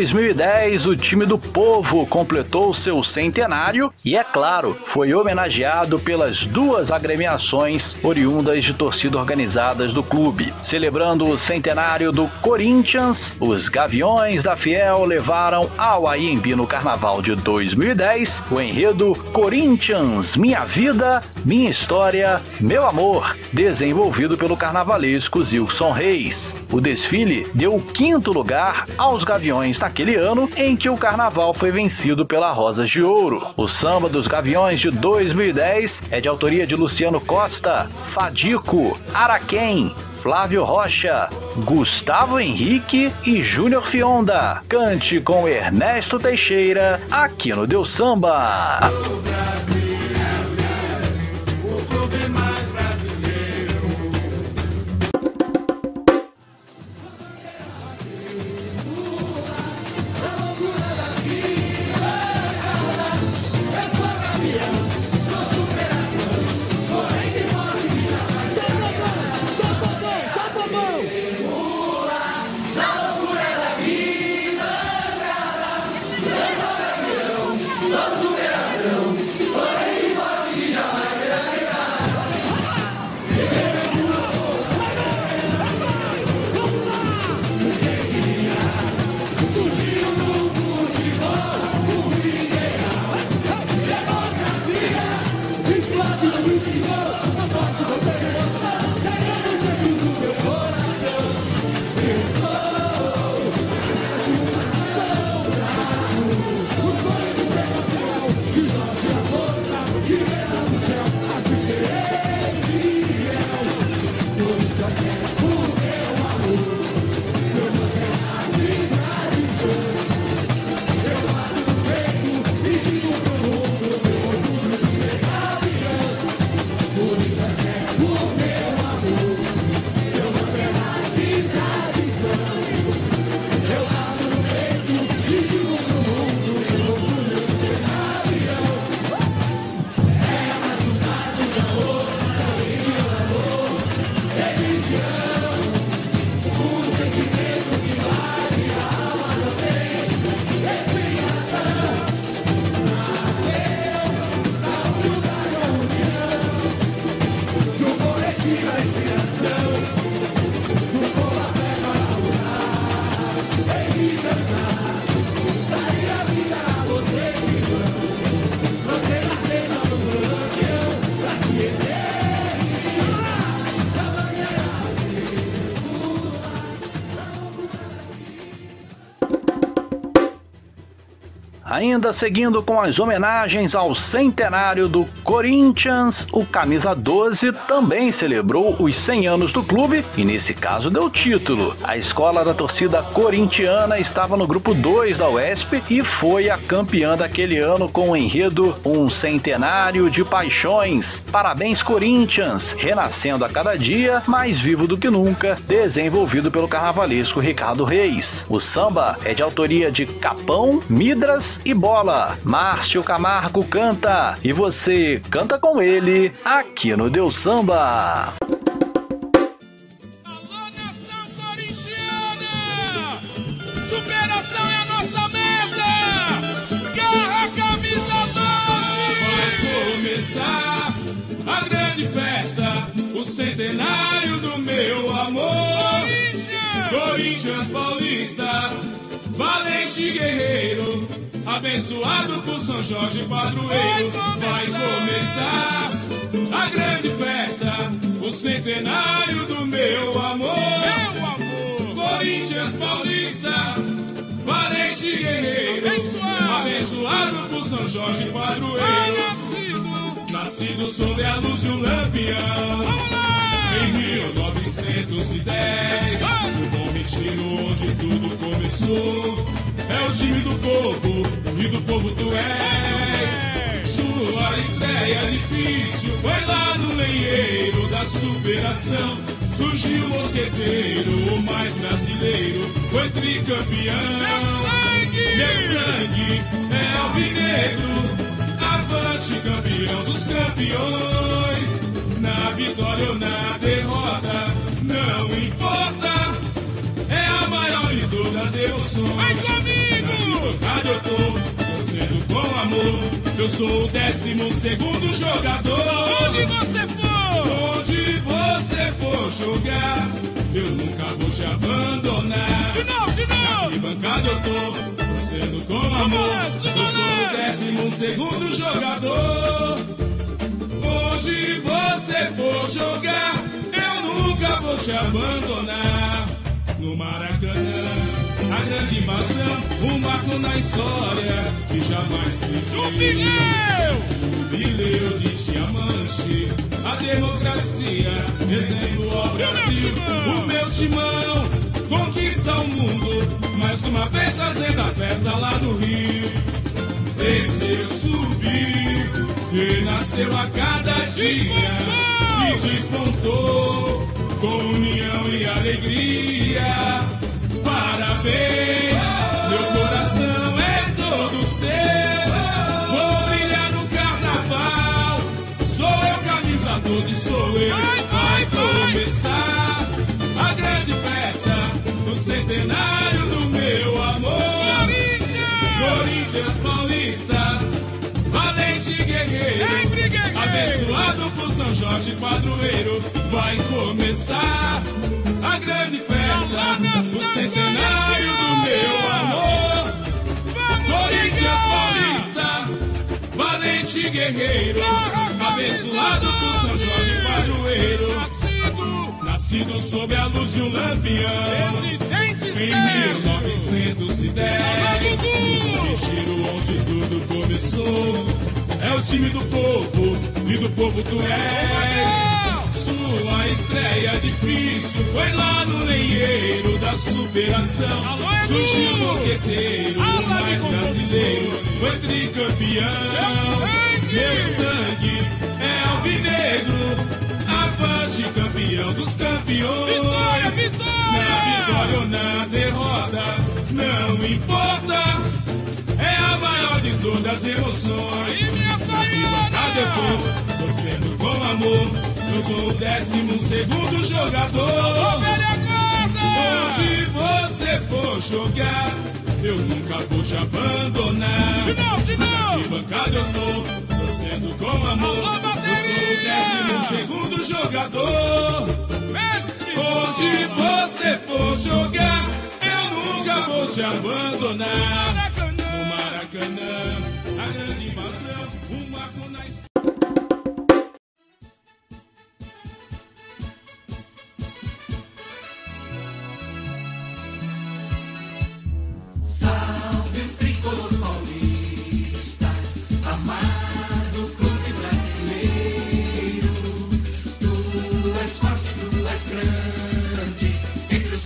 2010, o time do povo completou seu centenário e, é claro, foi homenageado pelas duas agremiações oriundas de torcida organizadas do clube. Celebrando o centenário do Corinthians, os Gaviões da Fiel levaram ao AIMB no Carnaval de 2010 o enredo Corinthians, Minha Vida, Minha História, Meu Amor, desenvolvido pelo carnavalesco Zilson Reis. O desfile deu o quinto lugar aos Gaviões naquele ano em que o carnaval foi vencido pela Rosas de Ouro. O samba dos Gaviões de 2010 é de autoria de Luciano Costa, Fadico, Araquém, Flávio Rocha, Gustavo Henrique e Júnior Fionda. Cante com Ernesto Teixeira aqui no Deu Samba. Ainda seguindo com as homenagens ao centenário do Corinthians, o Camisa 12 também celebrou os 100 anos do clube e, nesse caso, deu título. A escola da torcida corintiana estava no grupo 2 da UESP e foi a campeã daquele ano com o enredo Um Centenário de Paixões. Parabéns, Corinthians! Renascendo a cada dia, mais vivo do que nunca, desenvolvido pelo carnavalesco Ricardo Reis. O samba é de autoria de Capão, Midras e Bola. Márcio Camargo canta e você canta com ele aqui no Deus Samba. Superação é a nossa meta! Garra camisa 12! Vai começar a grande festa, o centenário do meu amor. Corinthians Paulista, valente guerreiro, abençoado por São Jorge Padroeiro. Vai começar a grande festa, o centenário do meu amor. Meu amor. Corinthians Paulista, valente guerreiro, abençoado, por São Jorge Padroeiro. nascido, nascido sob a luz de um lampião. Em 1910, o bom retiro onde tudo começou. É o time do povo e do povo tu és. Sua estreia difícil foi lá no lenheiro da superação. Surgiu o mosqueteiro, o mais brasileiro, foi tricampeão. Meu sangue é alvinegro, avante campeão dos campeões. Na vitória ou na derrota, não importa. É a maior de todas as emoções. Vai comigo! Na arquibancada eu tô, torcendo com amor. Eu sou o décimo segundo jogador. Onde você for, onde você for jogar, eu nunca vou te abandonar. De novo, de novo! Na arquibancada eu tô, torcendo com amor. Eu sou o décimo segundo jogador. Onde você for jogar, eu nunca vou te abandonar. No Maracanã, a grande invasão, um marco na história que jamais se. Jubileu! Jubileu de diamante, a democracia, exemplo ao Brasil. O meu timão conquista o mundo, mais uma vez fazendo a festa lá no Rio. Desceu, subiu, renasceu a cada dia e despontou com união e alegria. Parabéns, meu coração é todo seu. Vou brilhar no carnaval, sou eu camisa 12, sou eu. Vai começar a grande festa do centenário do meu amor. Corinthians Paulista, guerreiro, abençoado por São Jorge Padroeiro, vai começar a grande festa, o centenário do meu amor. Corinthians Paulista, valente guerreiro, abençoado por São Jorge Padroeiro, nascido sob a luz de um lampião. Em 1910, o retiro onde tudo começou. É o time do povo e do povo tu és. Sua estreia difícil foi lá no lenheiro da superação. Surgiu o mosqueteiro, o mais brasileiro, foi tricampeão. Meu sangue é alvinegro, avante campeão dos campeões. Vitória, vitória! Na vitória ou na derrota, não importa. É a maior de todas as emoções. E minha arquibancada eu tô, torcendo com amor. Eu sou o décimo segundo jogador. Onde você for jogar, eu nunca vou te abandonar. De novo, de novo. Na arquibancada eu tô, torcendo com amor. Eu sou o décimo segundo jogador. Onde você for jogar, eu nunca vou te abandonar. No Maracanã, a grande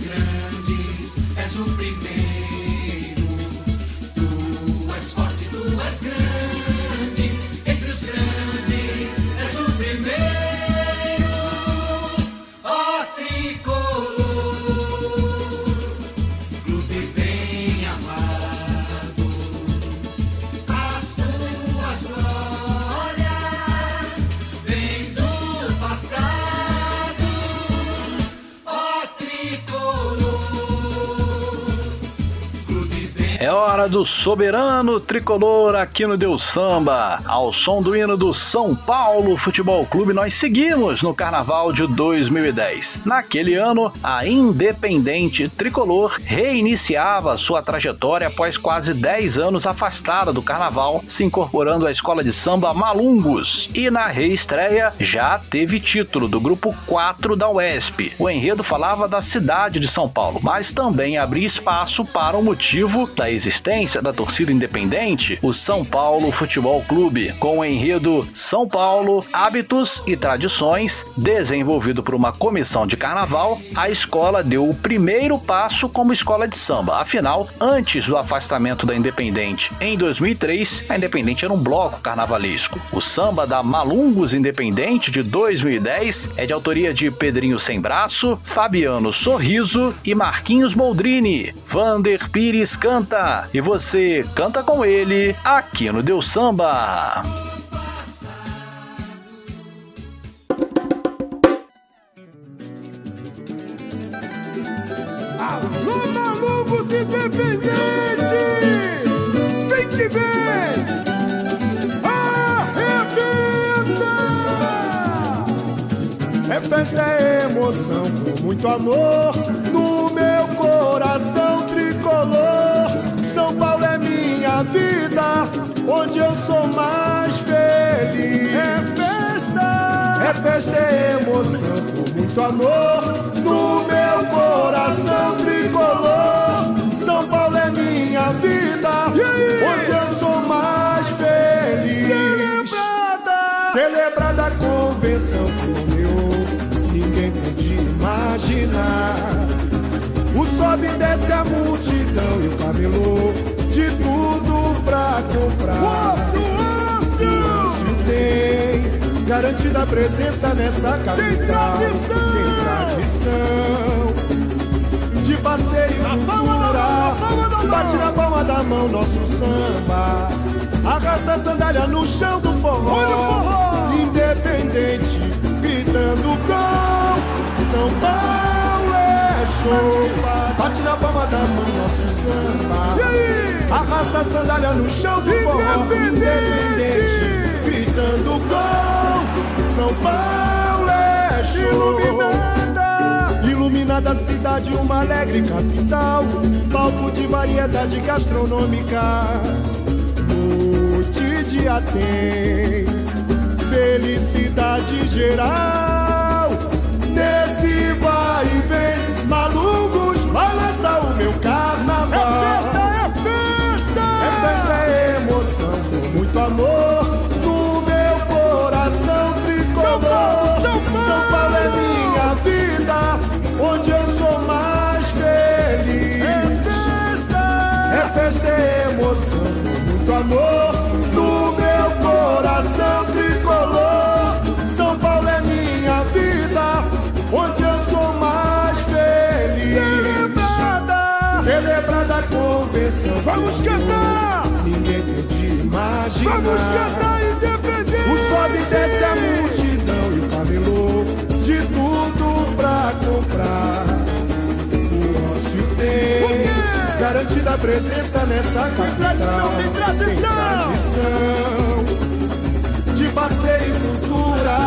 grandes é sofrimento. Hora do soberano tricolor aqui no Deus Samba. Ao som do hino do São Paulo Futebol Clube, nós seguimos no Carnaval de 2010. Naquele ano, a Independente Tricolor reiniciava sua trajetória após quase 10 anos afastada do Carnaval, se incorporando à escola de samba Malungos. E na reestreia já teve título do grupo 4 da UESP. O enredo falava da cidade de São Paulo, mas também abria espaço para o motivo da existência da torcida independente, o São Paulo Futebol Clube, com o enredo São Paulo, Hábitos e Tradições, desenvolvido por uma comissão de carnaval, a escola deu o primeiro passo como escola de samba. Afinal, antes do afastamento da Independente, em 2003, a Independente era um bloco carnavalesco. O samba da Malungos Independente de 2010 é de autoria de Pedrinho Sem Braço, Fabiano Sorriso e Marquinhos Moldrini. Vander Pires canta e você canta com ele aqui no Deus Samba. Alô, malucos independentes! Vem que vem! É festa, é emoção, com muito amor no meu coração minha vida, onde eu sou mais feliz. É festa! É festa, é emoção, com muito amor no meu coração tricolor. São Paulo é minha vida, onde eu sou mais feliz. Celebrada! Celebrada a convenção como eu, ninguém podia imaginar. O sobe e desce a multidão e o camelô pra comprar. Osso, osso! tem garantida a presença nessa capital. Tem tradição! Tem tradição de parceiro e cultura. Bate na palma da mão nosso samba. Arrasta a sandália no chão do forró. Independente, gritando com São Paulo é show. Na palma da mão nosso samba. Arrasta a sandália no chão do forró. Independente, gritando com São Paulo é show. Iluminada, iluminada cidade, uma alegre capital. Palco de variedade gastronômica. Noite e dia tem felicidade geral. Amor. No meu coração tricolor. São Paulo, São Paulo é minha vida, onde eu sou mais feliz. É festa! É festa, é emoção, muito amor. No meu coração tricolor. São Paulo é minha vida, onde eu sou mais feliz. Celebrada! Celebrada a convenção. Vamos cantar! Vamos cantar independente! O sobe e desce a multidão e o camelô de tudo pra comprar. O ócio tem garantida a presença nessa capital. Tem tradição, tem tradição de passeio e cultura.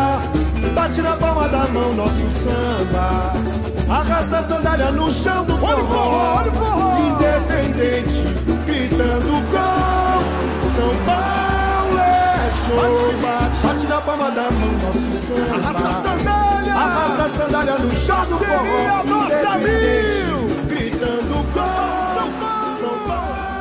Bate na palma da mão nosso samba. Arrasta a sandália no chão do forró. Independente, gritando com São Paulo show. Bate, bate na palma da mão nosso samba. Arrasta a sandália. Arrasta a sandália no chão do forró. Independente, gritando com São Paulo é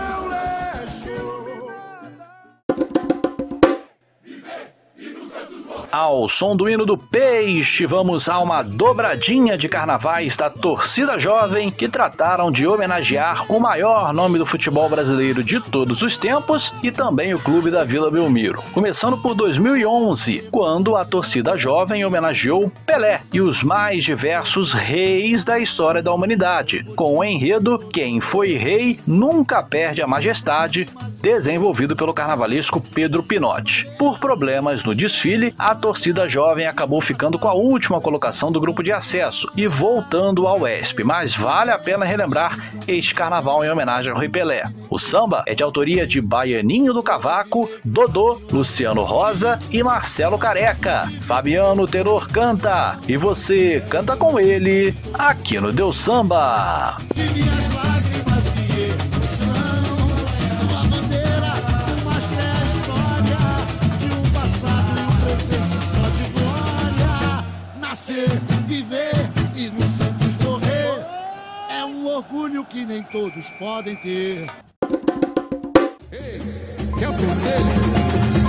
Ao som do hino do Peixe, vamos a uma dobradinha de carnavais da torcida jovem que trataram de homenagear o maior nome do futebol brasileiro de todos os tempos e também o clube da Vila Belmiro. Começando por 2011, quando a torcida jovem homenageou Pelé e os mais diversos reis da história da humanidade, com o enredo Quem foi rei nunca perde a majestade, desenvolvido pelo carnavalesco Pedro Pinotti. Por problemas no desfile, a torcida jovem acabou ficando com a última colocação do grupo de acesso e voltando ao ESP, mas vale a pena relembrar este carnaval em homenagem ao Rei Pelé. O samba é de autoria de Baianinho do Cavaco, Dodô, Luciano Rosa e Marcelo Careca. Fabiano Tenor canta e você canta com ele aqui no Deus Samba. Nascer, viver e no Santos morrer É um orgulho que nem todos podem ter Quer um conselho?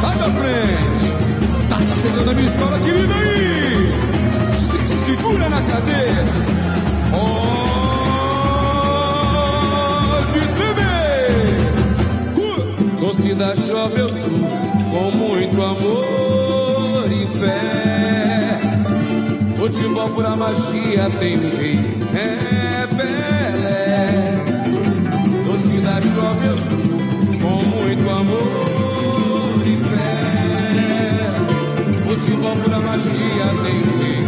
Sai da frente! Tá chegando a minha escola querida aí! Se segura na cadeira! Pode tremer! Uh! Torcida jovem eu sou com muito amor e fé. Futebol pura magia tem um rei, é Pelé. Torcida jovem eu sou com muito amor e fé. Futebol pura magia tem um rei.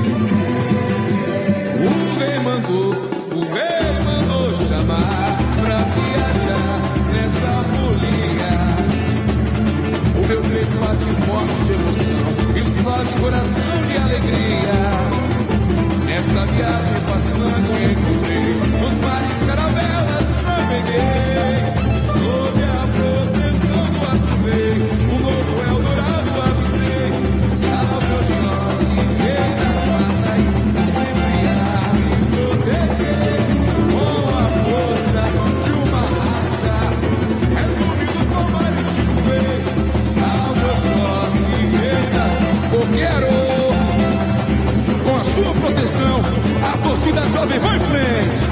O rei mandou, o rei mandou chamar pra viajar nessa folia. O meu peito bate forte de emoção, explode coração de alegria. Nessa viagem fascinante encontrei os mares caravelas naveguei. Sua proteção, a torcida jovem vai em frente.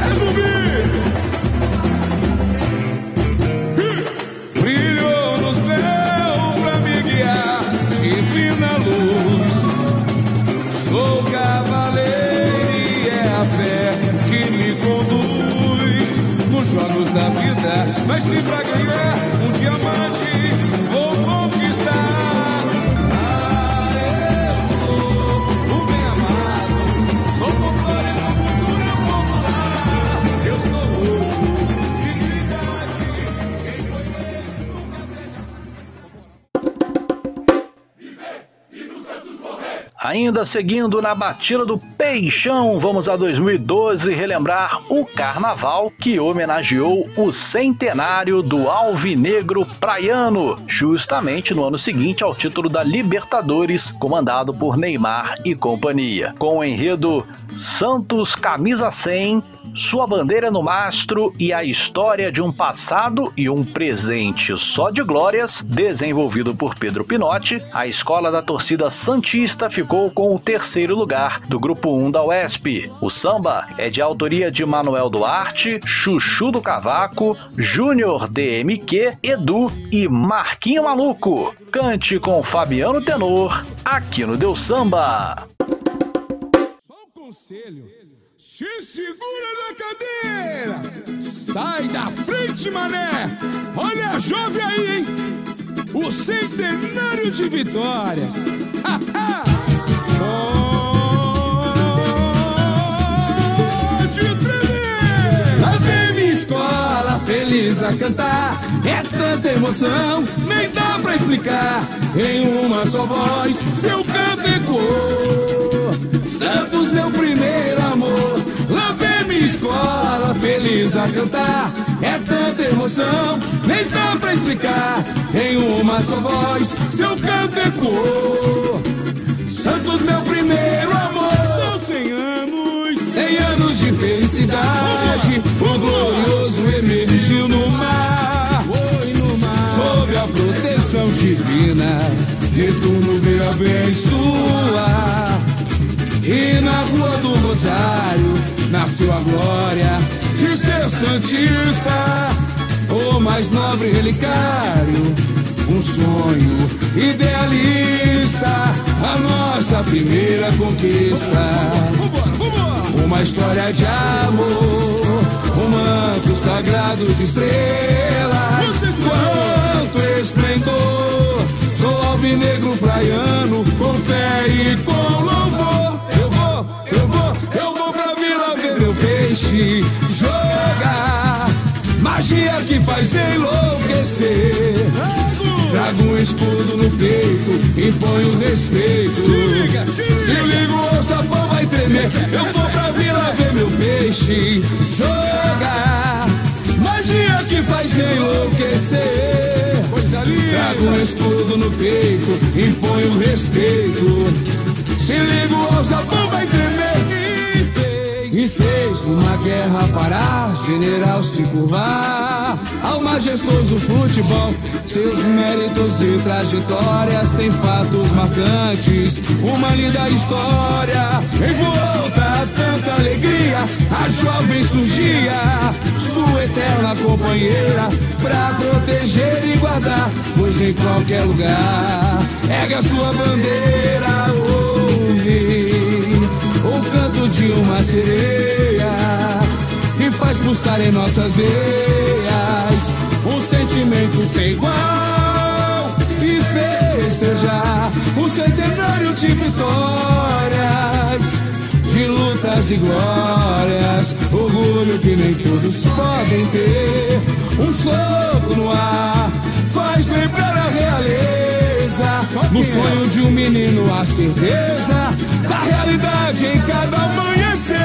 É zumbi! Brilhou no céu pra me guiar, divina luz. Sou cavaleiro e é a fé que me conduz nos jogos da vida. Mas se pra ganhar Ainda seguindo na batida do Peixão, vamos a 2012 relembrar o carnaval que homenageou o centenário do Alvinegro Praiano, justamente no ano seguinte ao título da Libertadores, comandado por Neymar e companhia. Com o enredo Santos Camisa 100, sua bandeira no mastro e a história de um passado e um presente só de glórias, desenvolvido por Pedro Pinotti, a escola da torcida Santista ficou com o terceiro lugar do grupo 1 da UESP. O samba é de autoria de Manuel Duarte, Chuchu do Cavaco, Júnior DMQ, Edu e Marquinho Maluco. Cante com Fabiano Tenor, aqui no Deu Samba. conselho. Se segura na cadeira! Sai da frente, mané! Olha a jovem aí, hein? O centenário de vitórias! Pode tremer! Lá vem minha escola feliz a cantar. É tanta emoção, nem dá pra explicar. Em uma só voz, seu canto ecoou. Santos, meu primeiro amor. Lá vem minha escola feliz a cantar. É tanta emoção, nem dá pra explicar. Em uma só voz, seu canto ecoou. Santos, meu primeiro amor. São 100 anos, 100 anos de felicidade. O glorioso emergiu no mar. Sob a proteção divina, Netuno veio abençoar. E na rua do Rosário nasceu a glória de ser Santista, o mais nobre relicário. Um sonho idealista, a nossa primeira conquista. Uma história de amor, um manto sagrado de estrelas. Quanto esplendor, sou alvinegro praiano, com fé e com louvor. Meu peixe jogar. Magia que faz enlouquecer. Trago um escudo no peito, imponho respeito. Se liga, se liga. Se liga, o alçapão vai tremer. Eu vou pra vila ver meu peixe jogar. Magia que faz enlouquecer. Trago um escudo no peito, imponho respeito. Se liga, o alçapão vai tremer. Fez uma guerra parar, general se curvar ao majestoso futebol. Seus méritos e trajetórias têm fatos marcantes, uma linda história. Em volta a tanta alegria, a jovem surgia, sua eterna companheira, pra proteger e guardar, pois em qualquer lugar erga sua bandeira. O de uma sereia que faz pulsar em nossas veias um sentimento sem igual e festejar um centenário de vitórias. De lutas e glórias, orgulho que nem todos podem ter. Um soco no ar faz lembrar a realeza. No sonho de um menino, a certeza da realidade em cada amanhecer.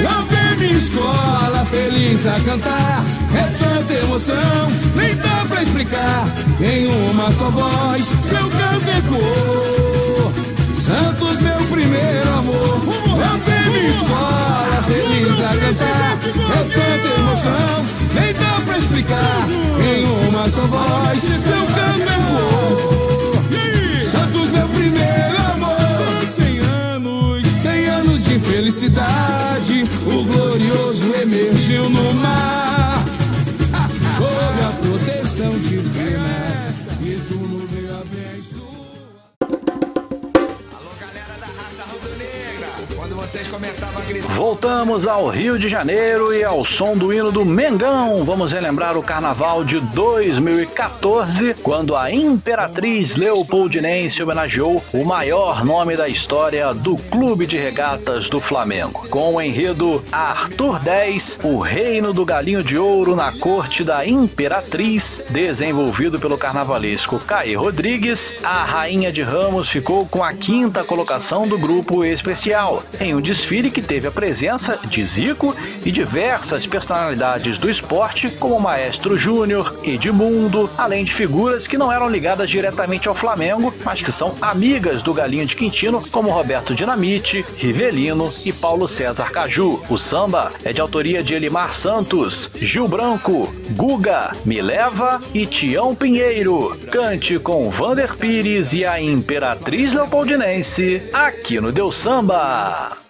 Eu minha escola feliz a cantar. É tanta emoção, nem dá pra explicar. Em uma só voz, seu canto ecoou. Santos, meu primeiro amor. Eu minha escola feliz a cantar. É tanta emoção, nem dá pra explicar. Em uma só voz, seu canto ecoou. Felicidade. O glorioso emergiu no mar. Sob a proteção divina. E tu no meio vocês começavam a gritar. Voltamos ao Rio de Janeiro e ao som do hino do Mengão. Vamos relembrar o carnaval de 2014, quando a Imperatriz Leopoldinense homenageou o maior nome da história do Clube de Regatas do Flamengo. Com o enredo Arthur 10, o reino do galinho de ouro na corte da Imperatriz, desenvolvido pelo carnavalesco Caê Rodrigues, a Rainha de Ramos ficou com a quinta colocação do grupo especial, em um desfile que teve a presença de Zico e diversas personalidades do esporte, como o Maestro Júnior, Edmundo, além de figuras que não eram ligadas diretamente ao Flamengo, mas que são amigas do Galinho de Quintino, como Roberto Dinamite, Rivelino e Paulo César Caju. O samba é de autoria de Elimar Santos, Gil Branco, Guga, Mileva e Tião Pinheiro. Cante com Vander Pires e a Imperatriz Leopoldinense, aqui no Deus Samba.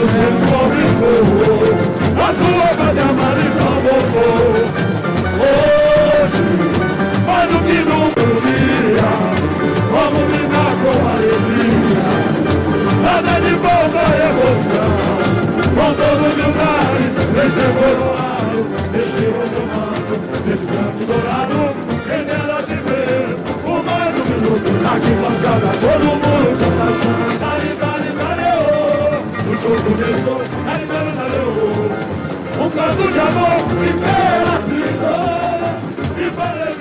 do meu pobre povo, a sua grande amarela voltou. Hoje, mais do que nunca dia, vamos brincar com alegria. Nada de volta é emoção, com toda humildade, nesse coroado, neste outro manto, nesse canto dourado, quem dela te ver, o mais um minuto, na arquibancada, todo mundo canta junto, canto de amor, imperatriz, e para viver,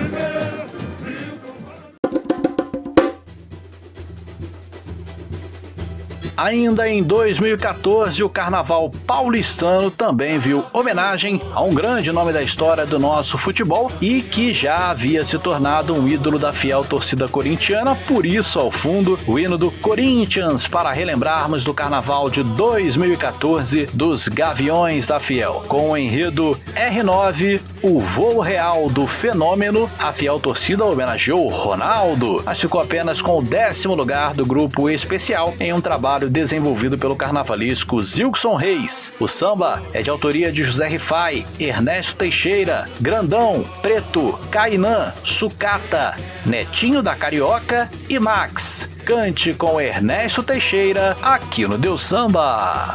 Ainda em 2014, o Carnaval paulistano também viu homenagem a um grande nome da história do nosso futebol e que já havia se tornado um ídolo da fiel torcida corintiana, por isso, ao fundo, o hino do Corinthians para relembrarmos do Carnaval de 2014 dos Gaviões da Fiel. Com o enredo R9, o voo real do fenômeno, a fiel torcida homenageou Ronaldo, mas ficou apenas com o décimo lugar do grupo especial em um trabalho desenvolvido pelo carnavalesco Zilkson Reis. O samba é de autoria de José Rifai, Ernesto Teixeira, Grandão, Preto, Cainã, Sucata, Netinho da Carioca e Max. Cante com Ernesto Teixeira aqui no Deus Samba.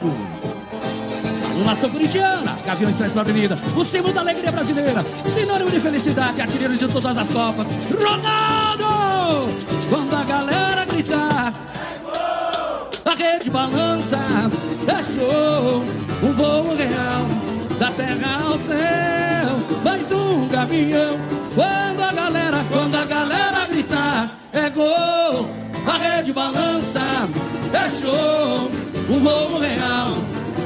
Cavaco! Nação corintiana, Gaviões traz pra avenida, o símbolo da alegria brasileira, sinônimo de felicidade, artilheiro de todas as copas. Ronaldo! Quando a galera gritar, a rede balança, é show, um voo real, da terra ao céu, mais um gavião. Quando a galera, quando a galera gritar, é gol, a rede balança, é show, um voo real,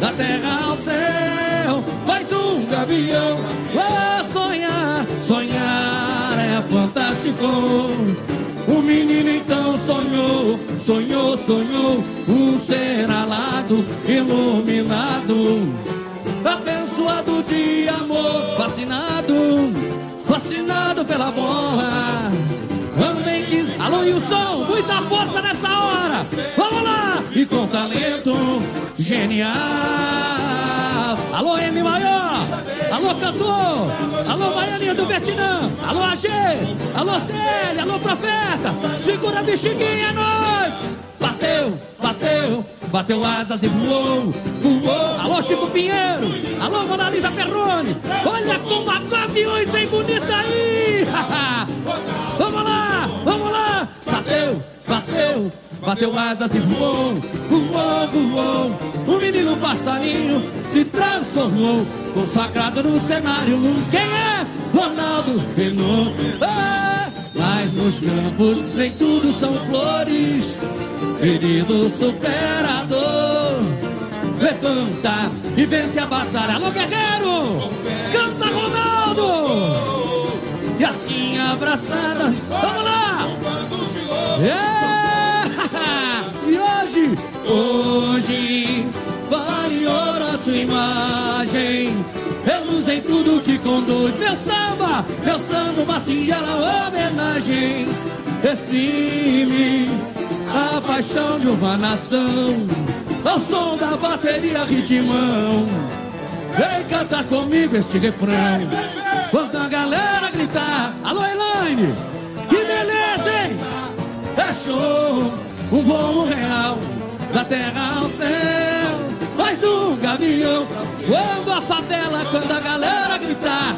da terra ao céu, mais um gavião. Oh, sonhar, sonhar é fantástico. O menino então sonhou, sonhou genial. Alô, M maior. Alô, cantor. Alô, Baianinha do Vietnã. Alô, AG. Alô, Célia. Alô, Profeta. Segura a bexiguinha, é nóis. Bateu, bateu. Bateu asas e voou, voou. Alô, Chico Pinheiro. Alô, Mona Lisa Perrone. Olha como a Gaviões vem bonita aí. bateu. Asas e voou, voou, voou. O menino passarinho se transformou, consagrado no cenário. Quem é? Ronaldo Fenômeno. É, mas nos campos nem tudo são flores. Querido superador, levanta e vence a batalha. Alô, guerreiro! Canta, Ronaldo! E assim abraçada, vamos lá! É! Hoje, vale ouro a sua imagem. Luz em tudo que conduz. Meu samba, meu samba, uma singela homenagem. Exprime a paixão de uma nação. Ao som da bateria ritmão. Vem cantar comigo este refrão. Quando a galera gritar, alô Elaine, que beleza, hein? É show, um voo real, da terra ao céu. Mais um gavião, quando a favela, quando a galera gritar.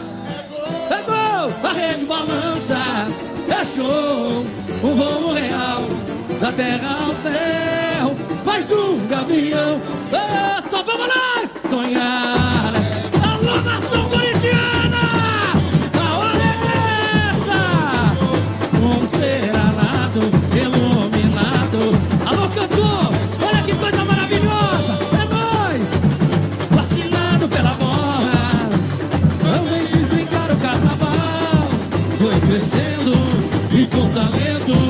É gol, a rede balança, é show, um voo real, da terra ao céu. Mais um gavião, é só vamos lá, sonhar. Foi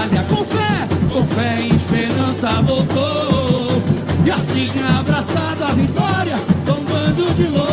batalha com fé, com fé e esperança voltou. E assim abraçado a vitória, com um bando de loucos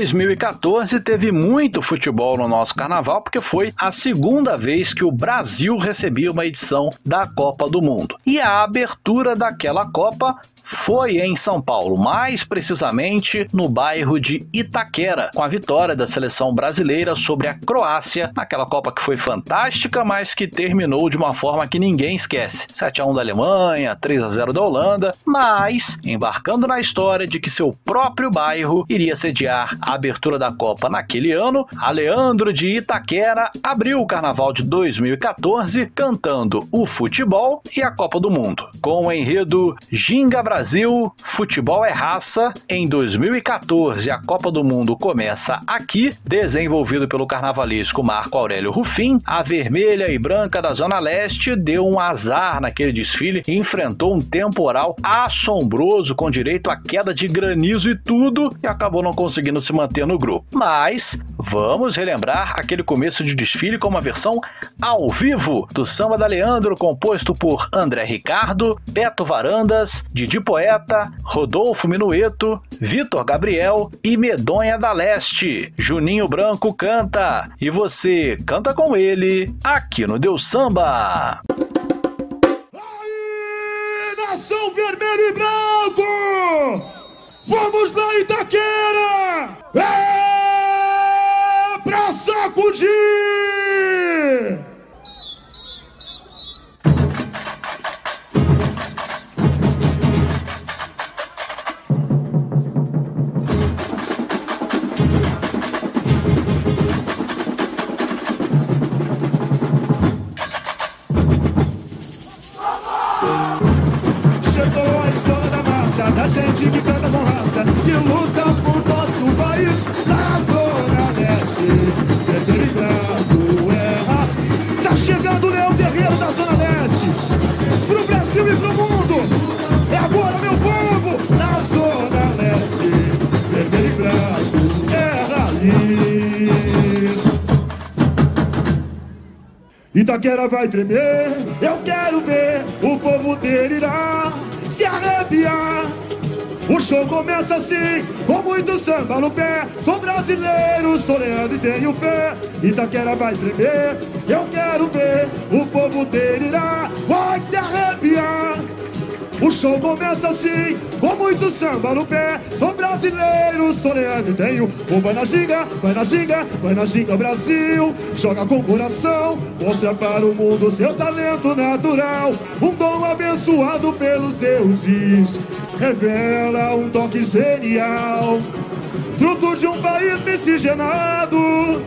2014 teve muito futebol no nosso carnaval, porque foi a segunda vez que o Brasil recebia uma edição da Copa do Mundo. E a abertura daquela Copa foi em São Paulo, mais precisamente no bairro de Itaquera, com a vitória da seleção brasileira sobre a Croácia, naquela Copa que foi fantástica, mas que terminou de uma forma que ninguém esquece. 7 a 1 da Alemanha, 3 a 0 da Holanda, mas embarcando na história de que seu próprio bairro iria sediar a abertura da Copa naquele ano, a Leandro de Itaquera abriu o Carnaval de 2014 cantando o futebol e a Copa do Mundo, com o enredo Ginga Brasil, futebol é raça. Em 2014, a Copa do Mundo começa aqui, desenvolvido pelo carnavalesco Marco Aurélio Rufim. A vermelha e branca da Zona Leste deu um azar naquele desfile e enfrentou um temporal assombroso com direito à queda de granizo e tudo e acabou não conseguindo se manter no grupo. Mas vamos relembrar aquele começo de desfile com uma versão ao vivo do Samba da Leandro, composto por André Ricardo, Beto Varandas, Didi Poeta, Rodolfo Minueto, Vitor Gabriel e Medonha da Leste. Juninho Branco canta e você canta com ele aqui no Deus Samba. Nação vermelho e branco! Da gente que canta com raça, que luta por nosso país na zona leste. Vermelho e branco erra. Tá chegando o Leão Guerreiro da zona leste. Pro Brasil e pro mundo. É agora, meu povo, na zona leste. Vermelho e branco erra. Itaquera vai tremer, eu quero ver o povo delirar, se arrepiar. O show começa assim, com muito samba no pé. Sou brasileiro, sou Leandro e tenho fé. Itaquera vai tremer, eu quero ver o povo delirar, vai se arrepiar. O show começa assim, com muito samba no pé. Sou brasileiro, sou Leandro e tenho. Um vai na ginga, vai na ginga, vai na ginga Brasil. Joga com coração, mostra para o mundo seu talento natural. Um dom abençoado pelos deuses. Revela um toque genial. Fruto de um país miscigenado.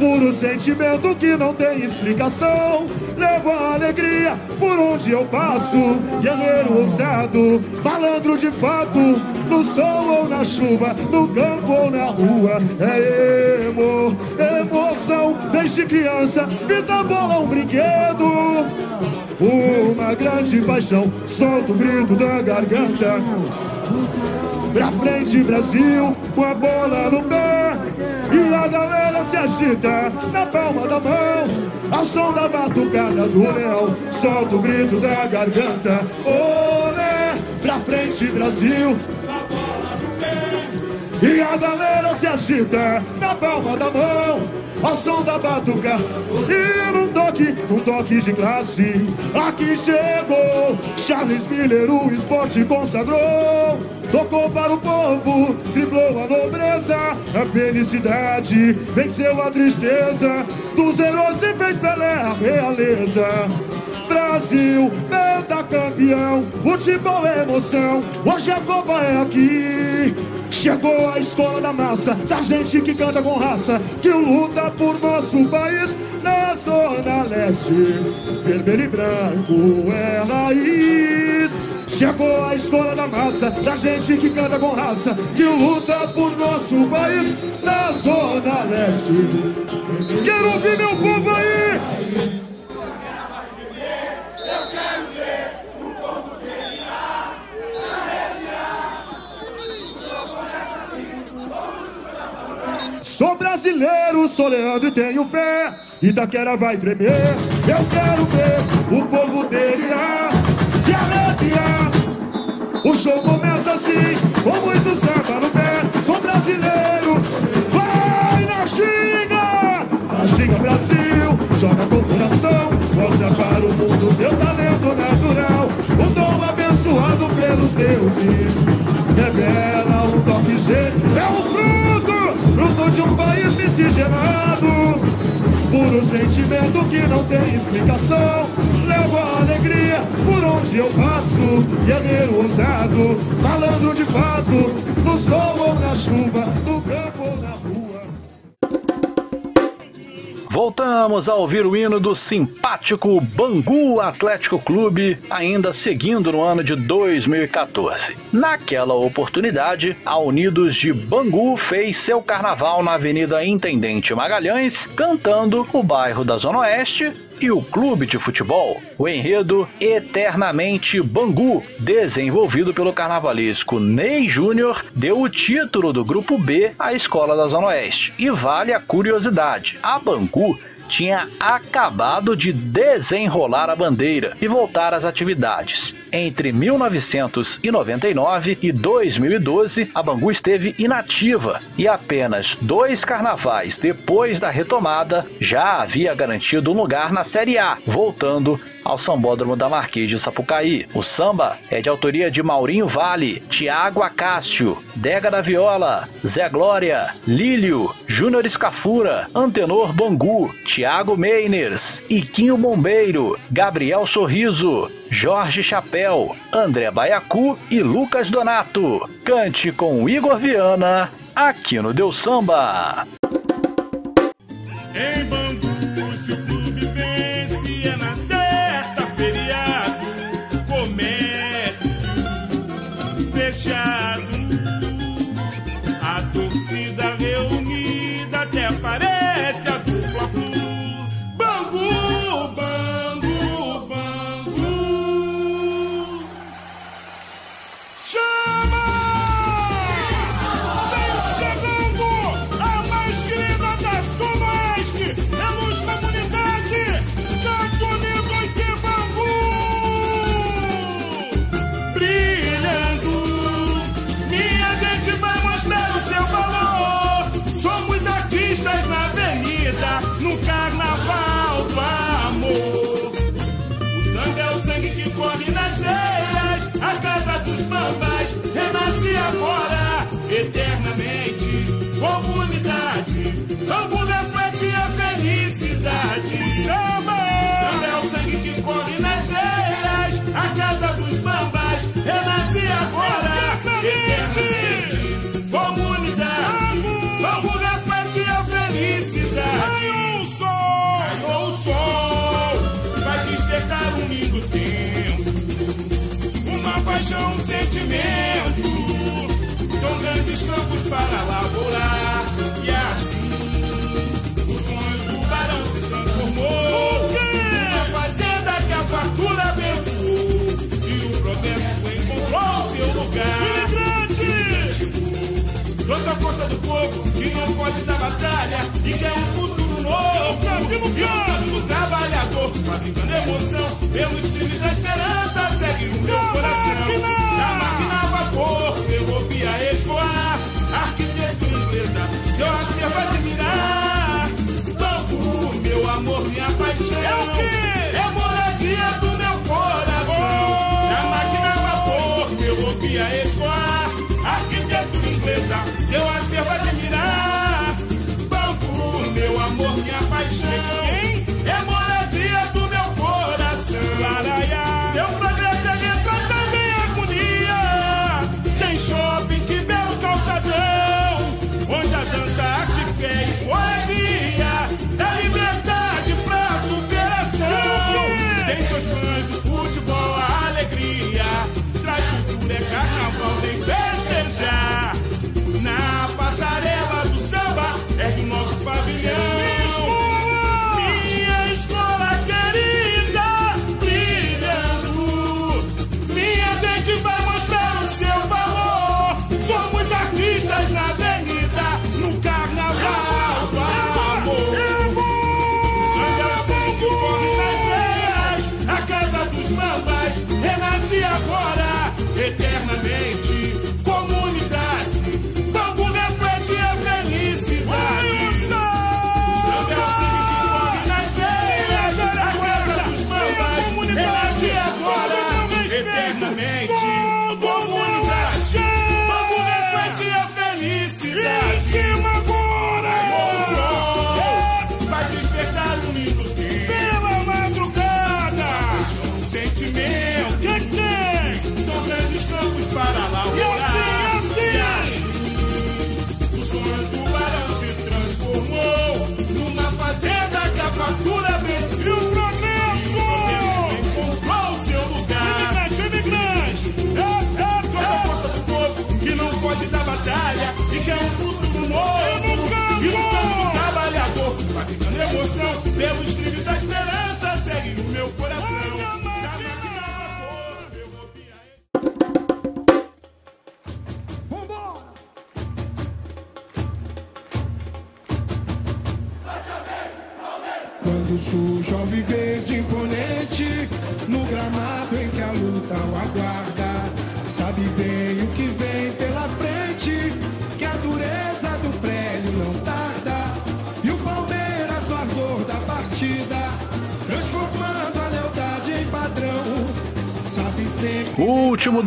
Puro sentimento que não tem explicação. Levo a alegria por onde eu passo. Guerreiro ousado, malandro de fato. No sol ou na chuva, no campo ou na rua. É emo, emoção. Desde criança, fiz da bola um brinquedo. Uma grande paixão, solta o grito da garganta. Pra frente, Brasil, com a bola no pé. E a galera se agita na palma da mão. Ao som da batucada do leão, solta o grito da garganta. Olé, pra frente, Brasil. E a galera se agita na palma da mão. ao som da batuca e num toque, num toque de classe. Aqui chegou Charles Miller, o esporte consagrou. Tocou para o povo, driblou a nobreza, a felicidade venceu a tristeza. Dos heróis e fez Pelé a realeza. Brasil, campeão, futebol é emoção. Hoje a Copa é aqui. Chegou a escola da massa, da gente que canta com raça, que luta por nosso país na Zona Leste. Vermelho e branco é raiz. Chegou a escola da massa, da gente que canta com raça, que luta por nosso país na Zona Leste. Quero ouvir meu povo aí! Sou brasileiro, sou Leandro e tenho fé. Itaquera vai tremer. Eu quero ver o povo miscigenado. Puro sentimento que não tem explicação. Levo a alegria por onde eu passo. Guerreiro ousado, malandro de fato. No sol ou na chuva, no campo Voltamos a ouvir o hino do simpático Bangu Atlético Clube, ainda seguindo no ano de 2014. Naquela oportunidade, a Unidos de Bangu fez seu carnaval na Avenida Intendente Magalhães, cantando o bairro da Zona Oeste e o clube de futebol, o enredo Eternamente Bangu, desenvolvido pelo carnavalesco Ney Júnior, deu o título do grupo B à Escola da Zona Oeste. E vale a curiosidade, a Bangu tinha acabado de desenrolar a bandeira e voltar às atividades. Entre 1999 e 2012, a Bangu esteve inativa e apenas dois carnavais depois da retomada já havia garantido um lugar na Série A, voltando ao Sambódromo da Marquês de Sapucaí. O samba é de autoria de Maurinho Vale, Tiago Acácio, Dega da Viola, Zé Glória, Lílio, Júnior Escafura, Antenor Bangu, Tiago Meiners, Iquinho Bombeiro, Gabriel Sorriso, Jorge Chapéu, André Baiacu e Lucas Donato. Cante com Igor Viana, aqui no Deu Samba. Em Bangu, batalha e quer um futuro novo. Brasil campo do trabalhador, fabricando emoção pelos crimes da esperança. Segue o meu coração. Na máquina a vapor, ferrovia escoar, arquitetura inglesa, seu acervo admirar. Banco, meu amor, minha paixão. É o quê?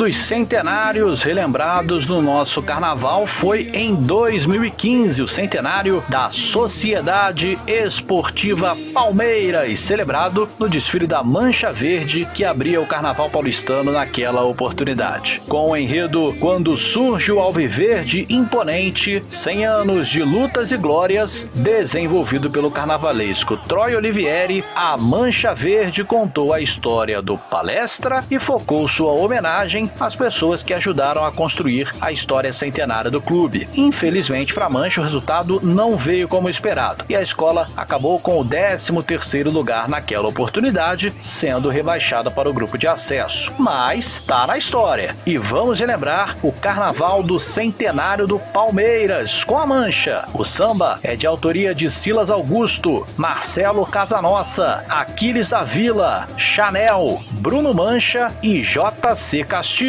Dos centenários relembrados no nosso carnaval foi em 2015, o centenário da Sociedade Esportiva Palmeiras, celebrado no desfile da Mancha Verde que abria o carnaval paulistano naquela oportunidade. Com o enredo Quando Surge o Alviverde Imponente, 100 anos de lutas e glórias, desenvolvido pelo carnavalesco Troy Olivieri, a Mancha Verde contou a história do palestra e focou sua homenagem às pessoas que ajudaram a construir a história centenária do clube. Infelizmente para Mancha o resultado não veio como esperado e a escola acabou com o 13º lugar naquela oportunidade, sendo rebaixada para o grupo de acesso. Mas tá na história e vamos relembrar o Carnaval do Centenário do Palmeiras com a Mancha. O samba é de autoria de Silas Augusto, Marcelo Casanossa, Aquiles da Vila, Chanel, Bruno Mancha e JC Castilho.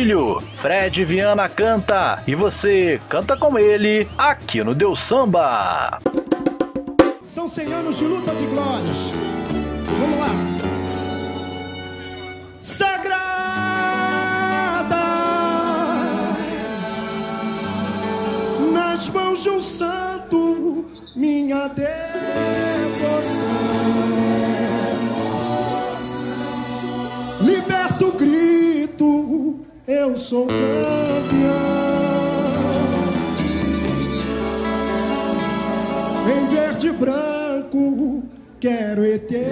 Fred Viana canta e você canta com ele aqui no Deus Samba. São 100 anos de lutas e glórias. Vamos lá. Sagrada nas mãos de um santo, minha devoção. Liberta o grito, eu sou campeão. em verde e branco quero eternizar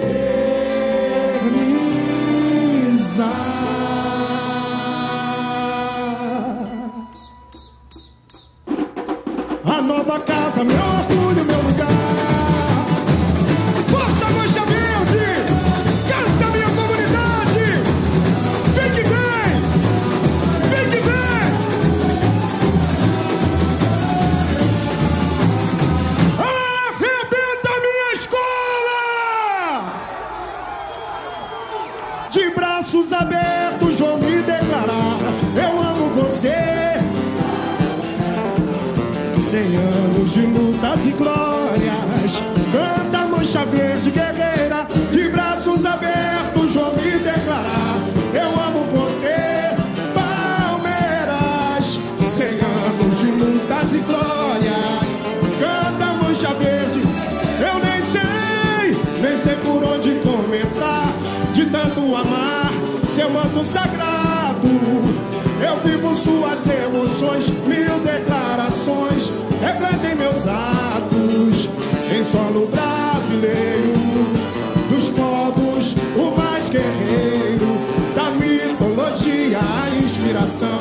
a nova casa, meu começar. De tanto amar seu manto sagrado. Eu vivo suas emoções, mil declarações, refletem meus atos em solo brasileiro. Dos povos, o mais guerreiro, da mitologia, a inspiração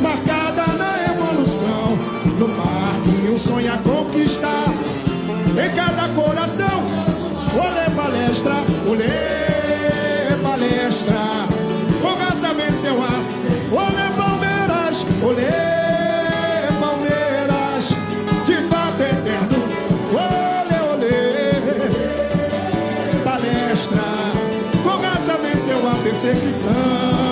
marcada na evolução. No parque, um sonho a conquistar. Em cada coração, palestra, olê palestra. Com graça venceu a olê Palmeiras, olê Palmeiras. De fato eterno, olê, olê palestra. Com graça venceu a perseguição.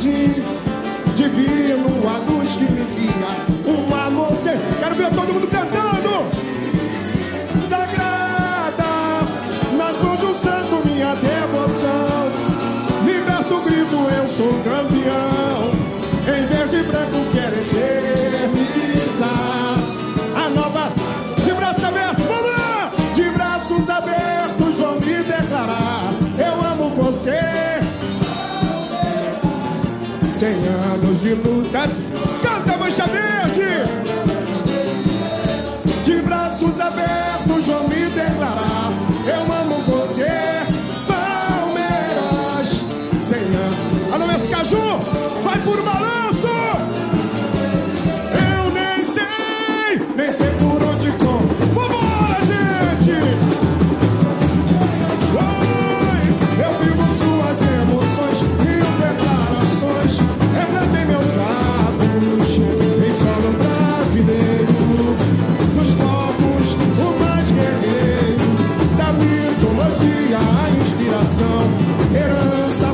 Jardim. Divino a luz que me guia, um amor sem. Quero ver todo mundo cantando! sagrada nas mãos de um santo minha devoção liberta o grito eu sou campeão em verde e branco quero eternizar a nova de braços abertos vamos lá de braços abertos vou me declarar eu amo você cem anos de lutas canta mancha verde de braços abertos vou me declarar. Eu amo você, Palmeiras. Cem anos. Alô, Mestre Caju, vai por balanço. Eu nem sei, sei por onde a inspiração. Herança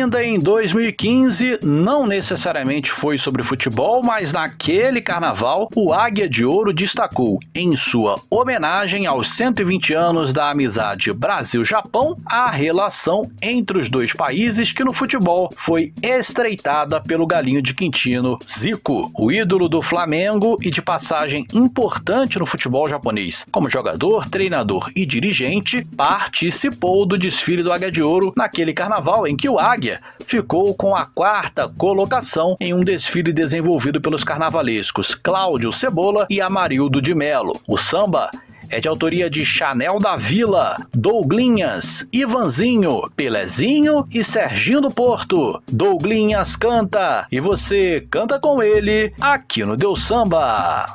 Ainda em 2015, não necessariamente foi sobre futebol, mas naquele carnaval, o Águia de Ouro destacou, em sua homenagem aos 120 anos da amizade Brasil-Japão, a relação entre os dois países que no futebol foi estreitada pelo galinho de Quintino, Zico, o ídolo do Flamengo e de passagem importante no futebol japonês. Como jogador, treinador e dirigente, participou do desfile do Águia de Ouro naquele carnaval em que o Águia ficou com a quarta colocação em um desfile desenvolvido pelos carnavalescos Cláudio Cebola e Amarildo de Melo. O samba é de autoria de Chanel da Vila, Douglinhas, Ivanzinho, Pelezinho e Serginho do Porto. Douglinhas canta e você canta com ele aqui no Deus Samba.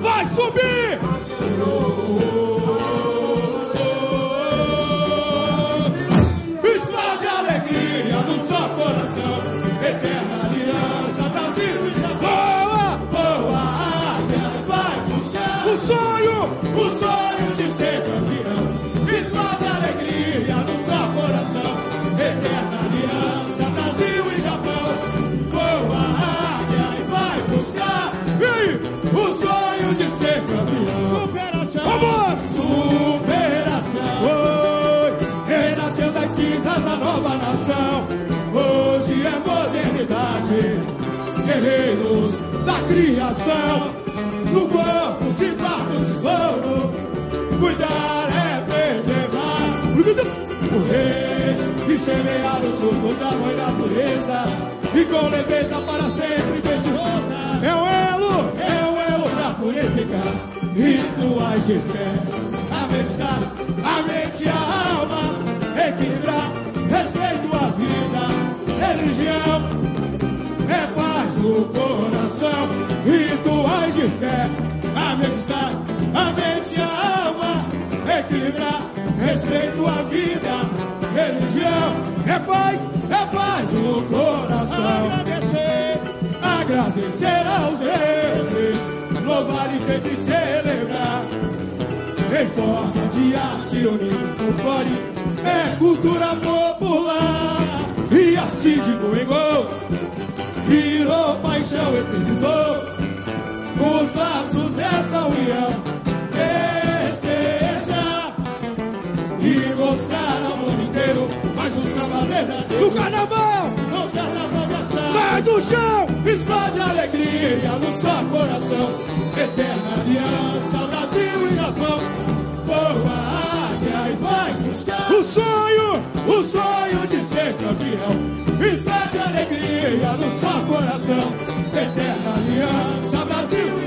Vai subir! Criação. No corpo se de ouro. Cuidar é preservar. O rei e semear os surcos da mãe natureza. E com leveza para sempre desrolar. É o elo, é o elo pra purificar. Rituais de fé, a meditar, a mente e a alma. Equilibrar, respeito à vida, religião. É paz no coração, rituais de fé, a meditar, a mente e a alma. Equilibrar, respeito à vida, religião. É paz, é paz no coração. Agradecer, agradecer aos deuses, louvar e sempre celebrar. Em forma de arte unindo folclore, é cultura popular. E assim de gol, virou paixão, eternizou os laços dessa união. Festejar e mostrar ao mundo inteiro mais um samba verdadeiro. No carnaval! No carnaval de! Sai do chão! Explode a alegria no seu coração. Eterna aliança, Brasil e Japão. Boa águia e vai buscar o sonho, o sonho de ser campeão. No seu coração. Eterna aliança, Brasil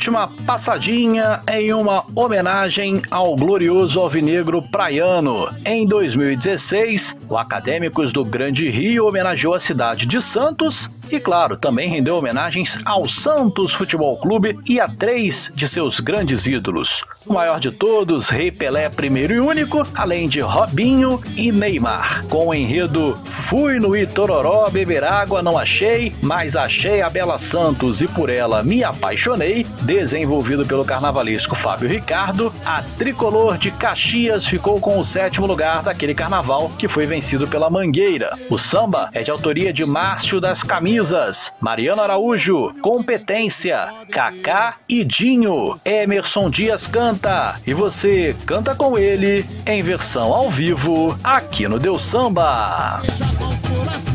última passadinha em uma homenagem ao glorioso alvinegro praiano. Em 2016, o Acadêmicos do Grande Rio homenageou a cidade de Santos e, claro, também rendeu homenagens ao Santos Futebol Clube e a três de seus grandes ídolos. O maior de todos, Rei Pelé primeiro e único, além de Robinho e Neymar. Com o enredo Fui no Itororó beber água, não achei, mas achei a Bela Santos e por ela me apaixonei, desenvolvido pelo carnavalesco Fábio Ricardo, a tricolor de Caxias ficou com o sétimo lugar daquele carnaval que foi vencido pela Mangueira. O samba é de autoria de Márcio das Camisas, Mariano Araújo, Competência, Kaká e Dinho. Emerson Dias canta e você canta com ele em versão ao vivo aqui no Deus Samba. Seja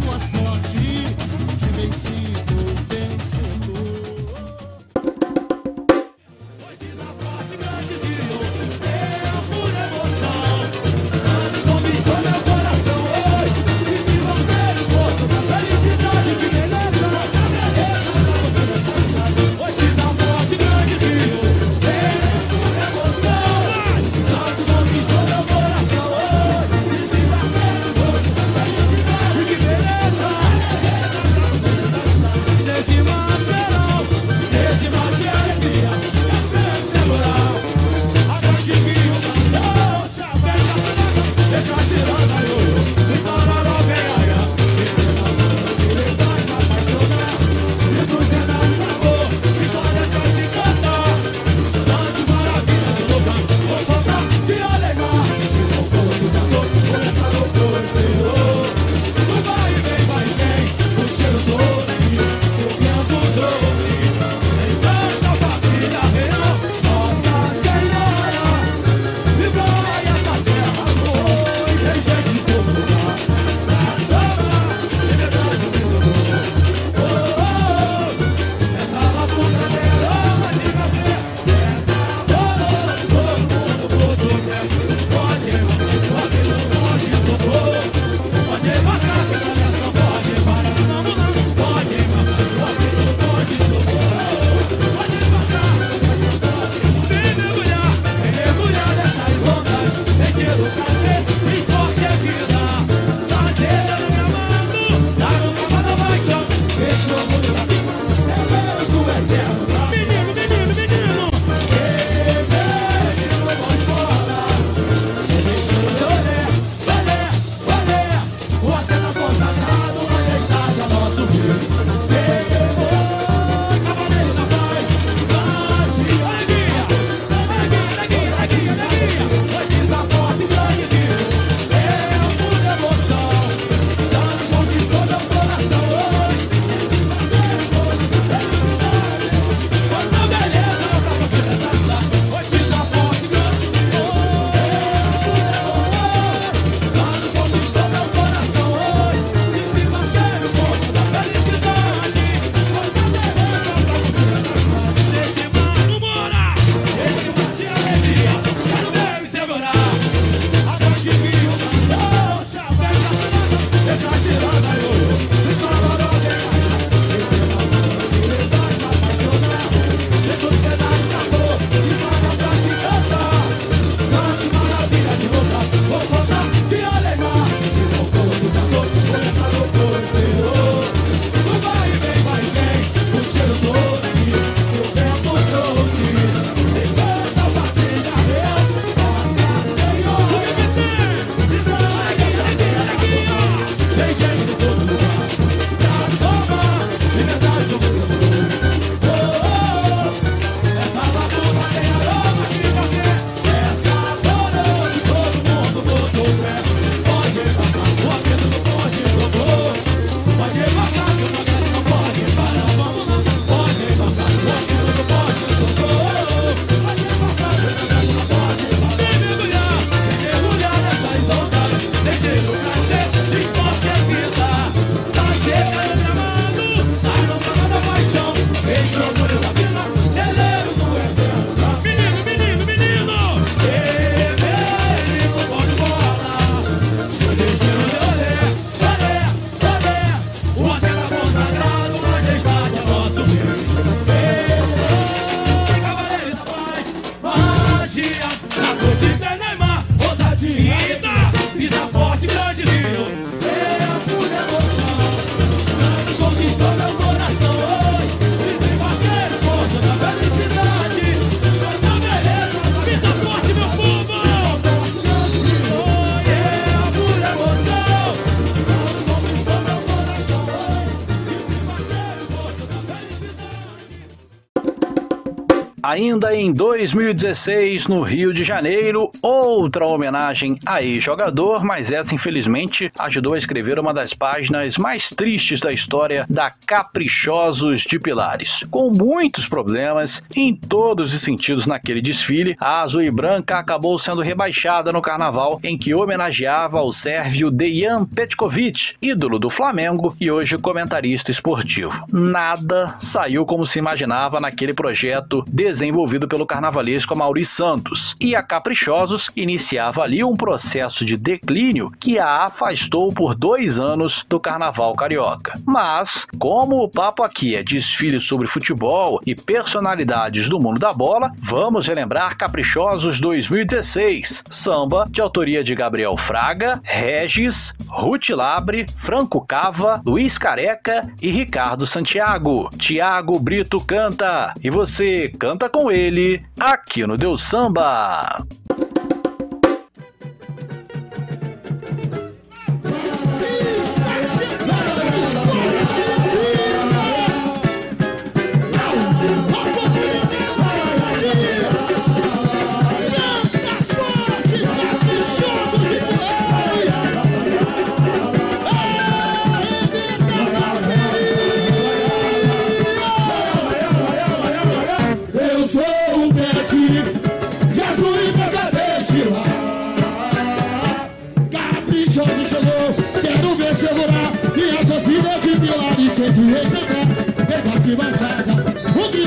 Ainda em 2016, no Rio de Janeiro, outra homenagem a ex-jogador, mas essa infelizmente ajudou a escrever uma das páginas mais tristes da história da Caprichosos de Pilares. Com muitos problemas em todos os sentidos naquele desfile, a azul e branca acabou sendo rebaixada no carnaval em que homenageava o sérvio Dejan Petkovic, ídolo do Flamengo e hoje comentarista esportivo. Nada saiu como se imaginava naquele projeto desenvolvido pelo carnavalesco Mauri Santos, e a Caprichosos iniciava ali um processo de declínio que a afastou por dois anos do carnaval carioca. Mas, como o papo aqui é desfile sobre futebol e personalidades do mundo da bola, vamos relembrar Caprichosos 2016, samba de autoria de Gabriel Fraga, Regis, Ruth Labre, Franco Cava, Luiz Careca e Ricardo Santiago. Tiago Brito canta e você canta com ele aqui no Deus Samba.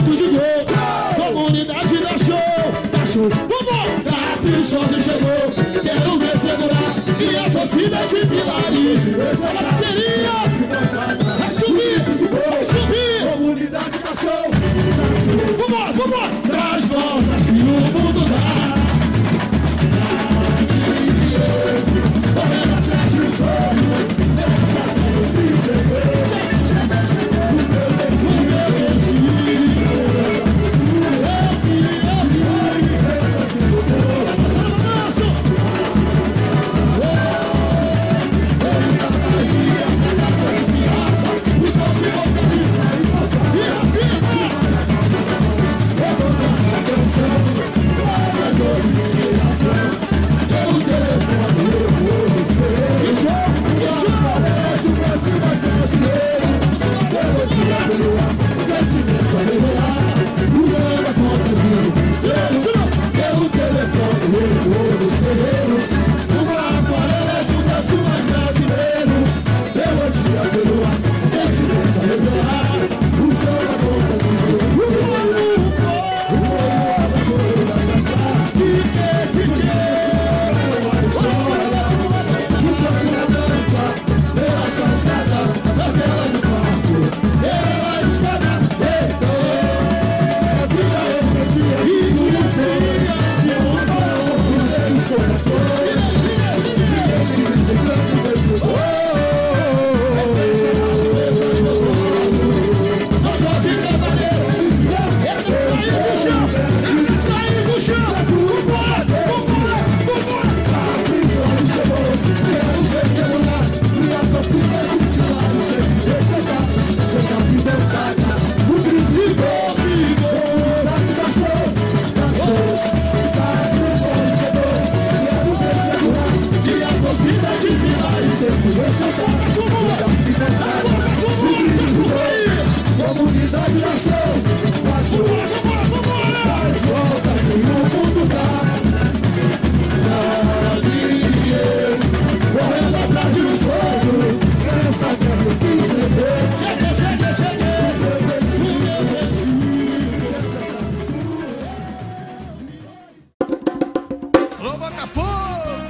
Grito de gol. Comunidade da show, da show. Vamos! Caprichoso chegou, quero ver segurar. Minha torcida de pilares. A bateria! Vai subir, vai subir! Comunidade da show. Vambora, vambora!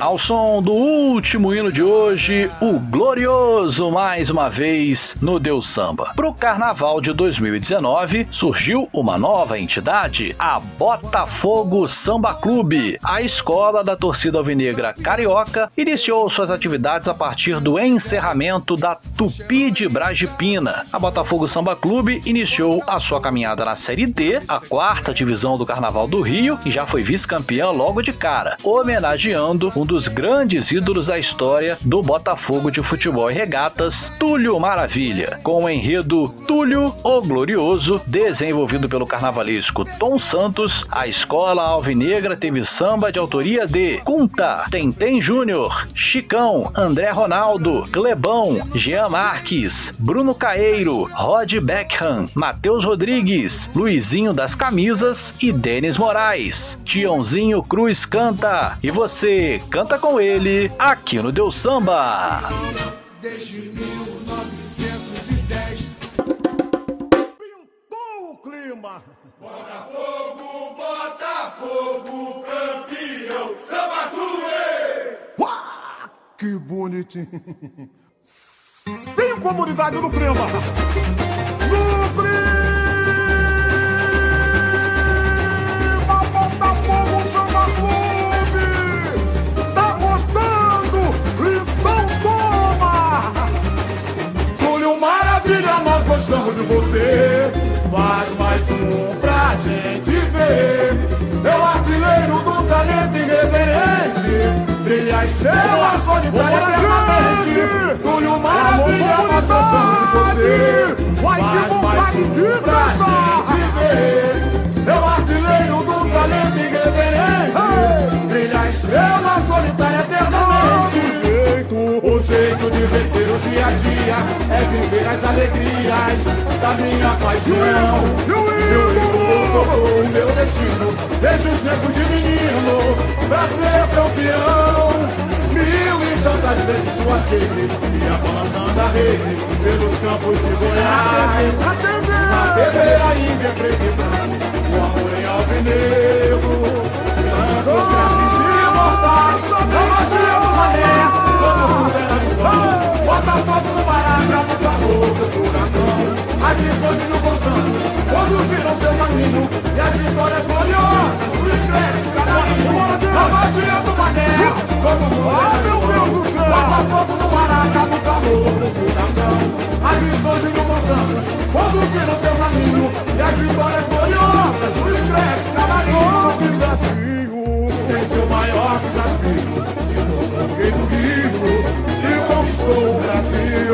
Ao som do último hino de hoje, o Glorioso mais uma vez no Deus Samba. Pro Carnaval de 2019, surgiu uma nova entidade, a Botafogo Samba Clube. A escola da torcida alvinegra carioca iniciou suas atividades a partir do encerramento da Tupi de Bragipina. A Botafogo Samba Clube iniciou a sua caminhada na Série D, a quarta divisão do Carnaval do Rio, e já foi vice-campeã logo de cara, homenageando um dos dos grandes ídolos da história do Botafogo de Futebol e Regatas, Túlio Maravilha, com o enredo Túlio o Glorioso, desenvolvido pelo carnavalesco Tom Santos, a escola alvinegra teve samba de autoria de Cunta, Tentem Júnior, Chicão, André Ronaldo, Clebão, Jean Marques, Bruno Caeiro, Rod Beckham, Matheus Rodrigues, Luizinho das Camisas e Denis Moraes. Tiãozinho Cruz canta e você canta com ele aqui no Deus Samba. Desde 1910. Pintou o clima. Botafogo, Botafogo, campeão, samba clube! Que bonitinho. Sem comunidade no clima. No clima, Maravilha, nós gostamos de você. Faz mais um pra gente ver. É o artilheiro do talento irreverente. Brilha a estrela solitária eternamente. Túlio Maravilha, nós gostamos de você. Faz mais um pra gente ver. É o artilheiro do talento irreverente. Brilha a estrela solitária eternamente. O jeito de vencer o dia a dia é viver as alegrias da minha paixão. Eu vivo o meu destino, desde os tempos de menino, pra ser campeão. Mil e tantas vezes sua sede ia balançando a rede pelos campos de Goiás. Na TV ainda é preto e branco, o amor em alvinegro, brancos, craques imortais, da magia do mané. Todo Bota fogo no baraca, no calor do furacão As lições no Gonçalves Conduziram seu caminho E as vitórias gloriosas Os créditos, carinho A magia do mané Todo mundo era João Bota fogo no baraca, no calor do furacão As lições no Gonçalves Conduziram seu caminho E as vitórias gloriosas Os créditos, desafio. Tem seu maior desafio do e conquistou o Brasil.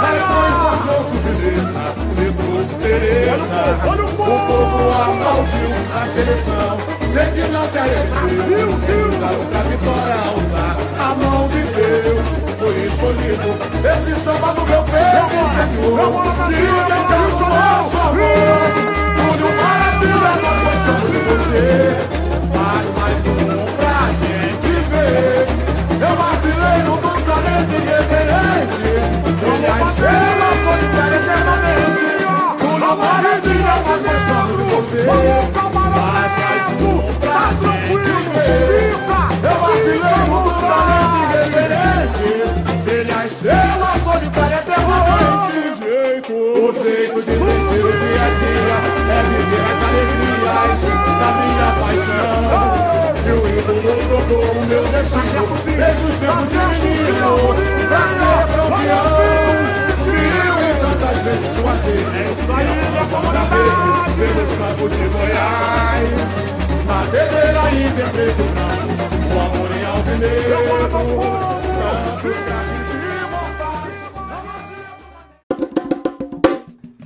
Nações Majoso de Leza, Pedroso Tereza. O povo aplaudiu a seleção. Sei que não se arrependeu. Da outra vitória usar a mão de Deus. Foi escolhido esse samba no meu peito. Incendiou e me deu nosso amor. Túlio Maravilha, nós gostamos de você. Faz mais um pra gente ver. É o artilheiro do talento irreverente Ele é a estrela solitária eternamente Túlio Maravilha, nós gostamos de você Faz mais um pra gente ver É o artilheiro do talento irreverente Ele é a estrela solitária eternamente O jeito de vencer o dia a dia É viver as alegrias da minha paixão e ídolo trocou o meu destino Desde os tempos de menino Pra ser campeão Mil e tantas vezes sua sede É isso aí, minha verde Pelos campos de Goiás Na pedreira ainda em preto e branco O amor em alvinegro Campos,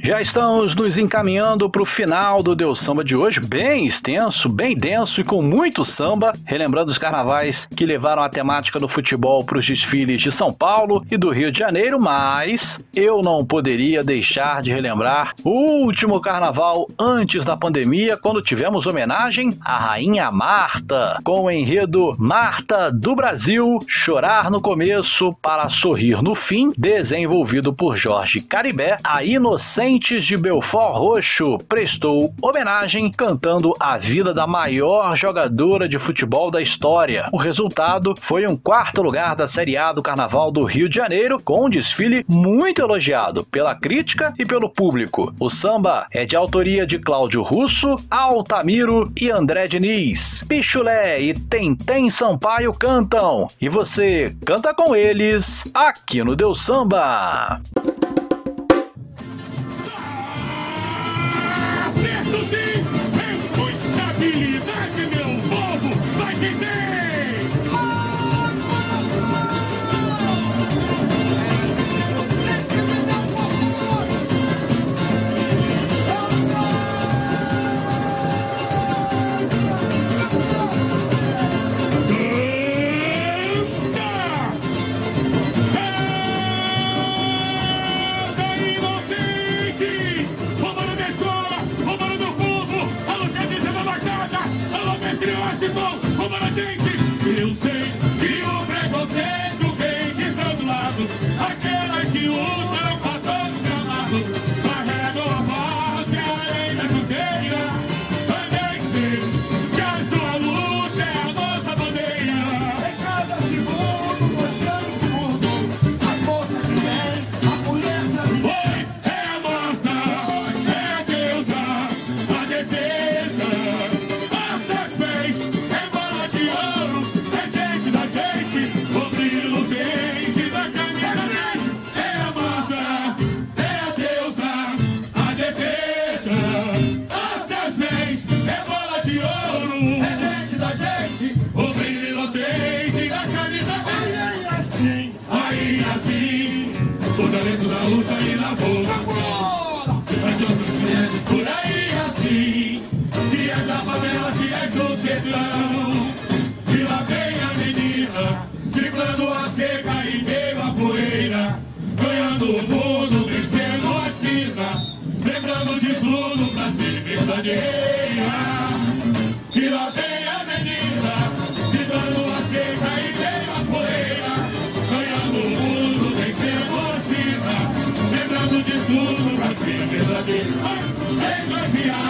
Já estamos nos encaminhando para o final do Deus Samba de hoje, bem extenso, bem denso e com muito samba, relembrando os carnavais que levaram a temática do futebol para os desfiles de São Paulo e do Rio de Janeiro, mas eu não poderia deixar de relembrar o último carnaval antes da pandemia, quando tivemos homenagem à Rainha Marta, com o enredo Marta do Brasil, chorar no começo para sorrir no fim, desenvolvido por Jorge Caribé, a inocente de Belfort Roxo prestou homenagem cantando a vida da maior jogadora de futebol da história. O resultado foi um quarto lugar da Série A do Carnaval do Rio de Janeiro, com um desfile muito elogiado pela crítica e pelo público. O samba é de autoria de Cláudio Russo, Altamiro e André Diniz. Pichulé e Tentem Sampaio cantam, e você canta com eles aqui no Deus Samba. como la mangueira, que lá vem a menina, visando a seca e vem a poeira, ganhando o mundo, vencendo a vida, lembrando de tudo pra se verdadeiro. Ei, campeão!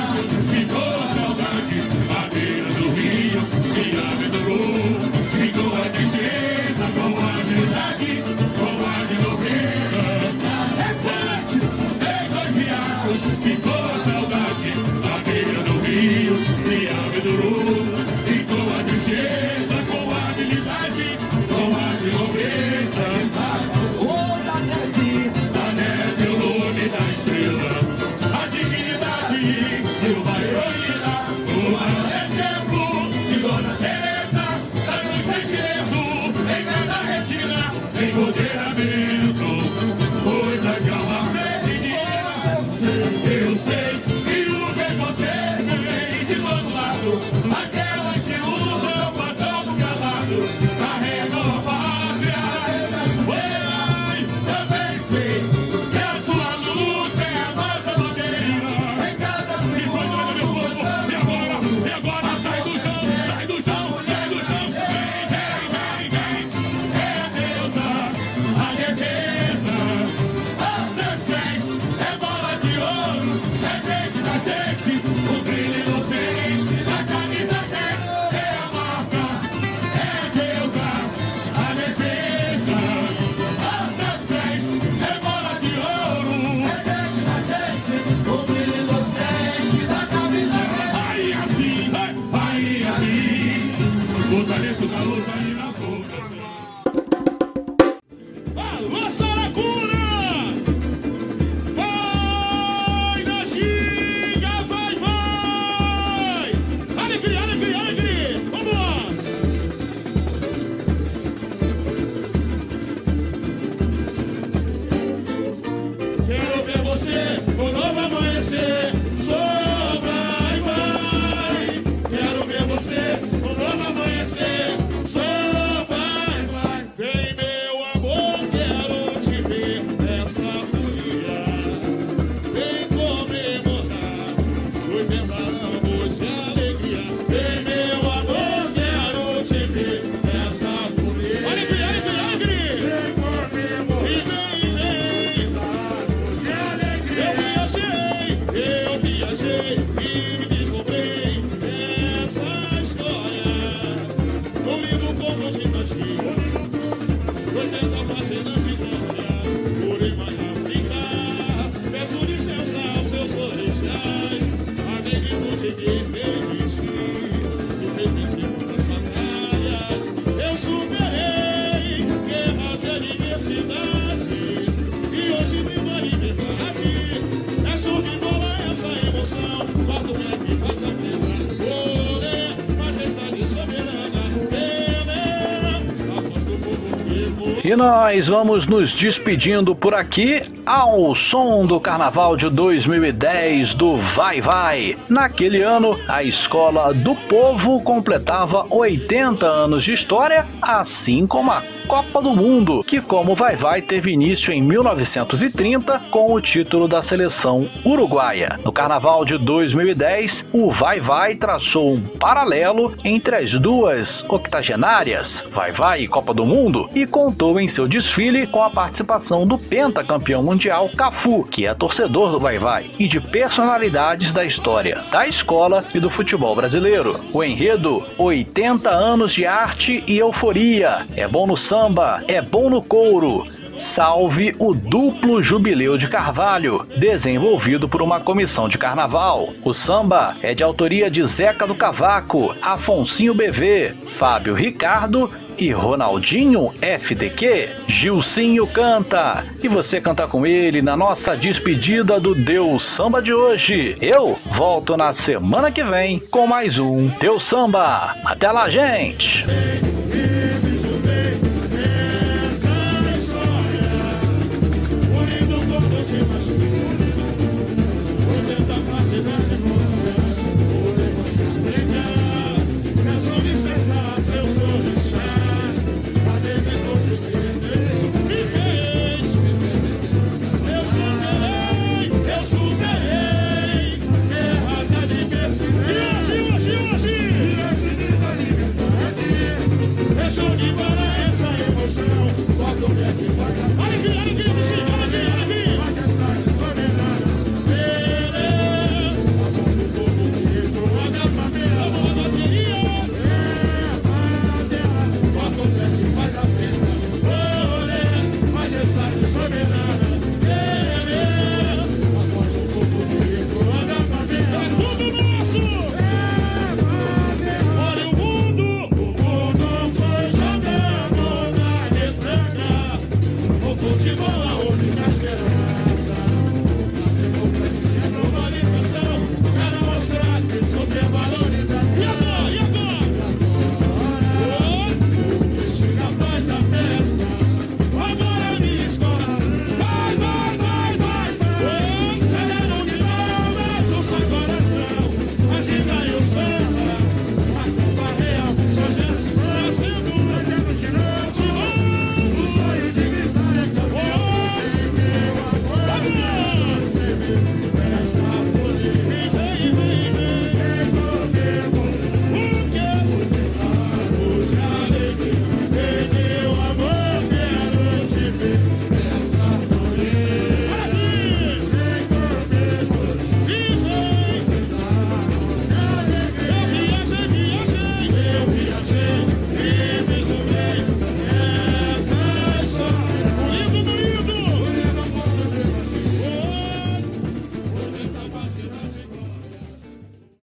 E nós vamos nos despedindo por aqui ao som do Carnaval de 2010 do Vai Vai. Naquele ano, a Escola do Povo completava 80 anos de história, assim como a Copa do Mundo, que, como vai vai, teve início em 1930 com o título da seleção uruguaia. No carnaval de 2010, o vai vai traçou um paralelo entre as duas octogenárias, vai vai e Copa do Mundo, e contou em seu desfile com a participação do pentacampeão mundial Cafu, que é torcedor do vai vai, e de personalidades da história, da escola e do futebol brasileiro. O enredo 80 anos de arte e euforia. É bom no samba samba, é bom no couro. Salve o duplo jubileu de Carvalho, desenvolvido por uma comissão de carnaval. O samba é de autoria de Zeca do Cavaco, Afonsinho BV, Fábio Ricardo e Ronaldinho FDQ. Gilcinho canta e você canta com ele na nossa despedida do Deus Samba de hoje. Eu volto na semana que vem com mais um Deus Samba. Até lá, gente!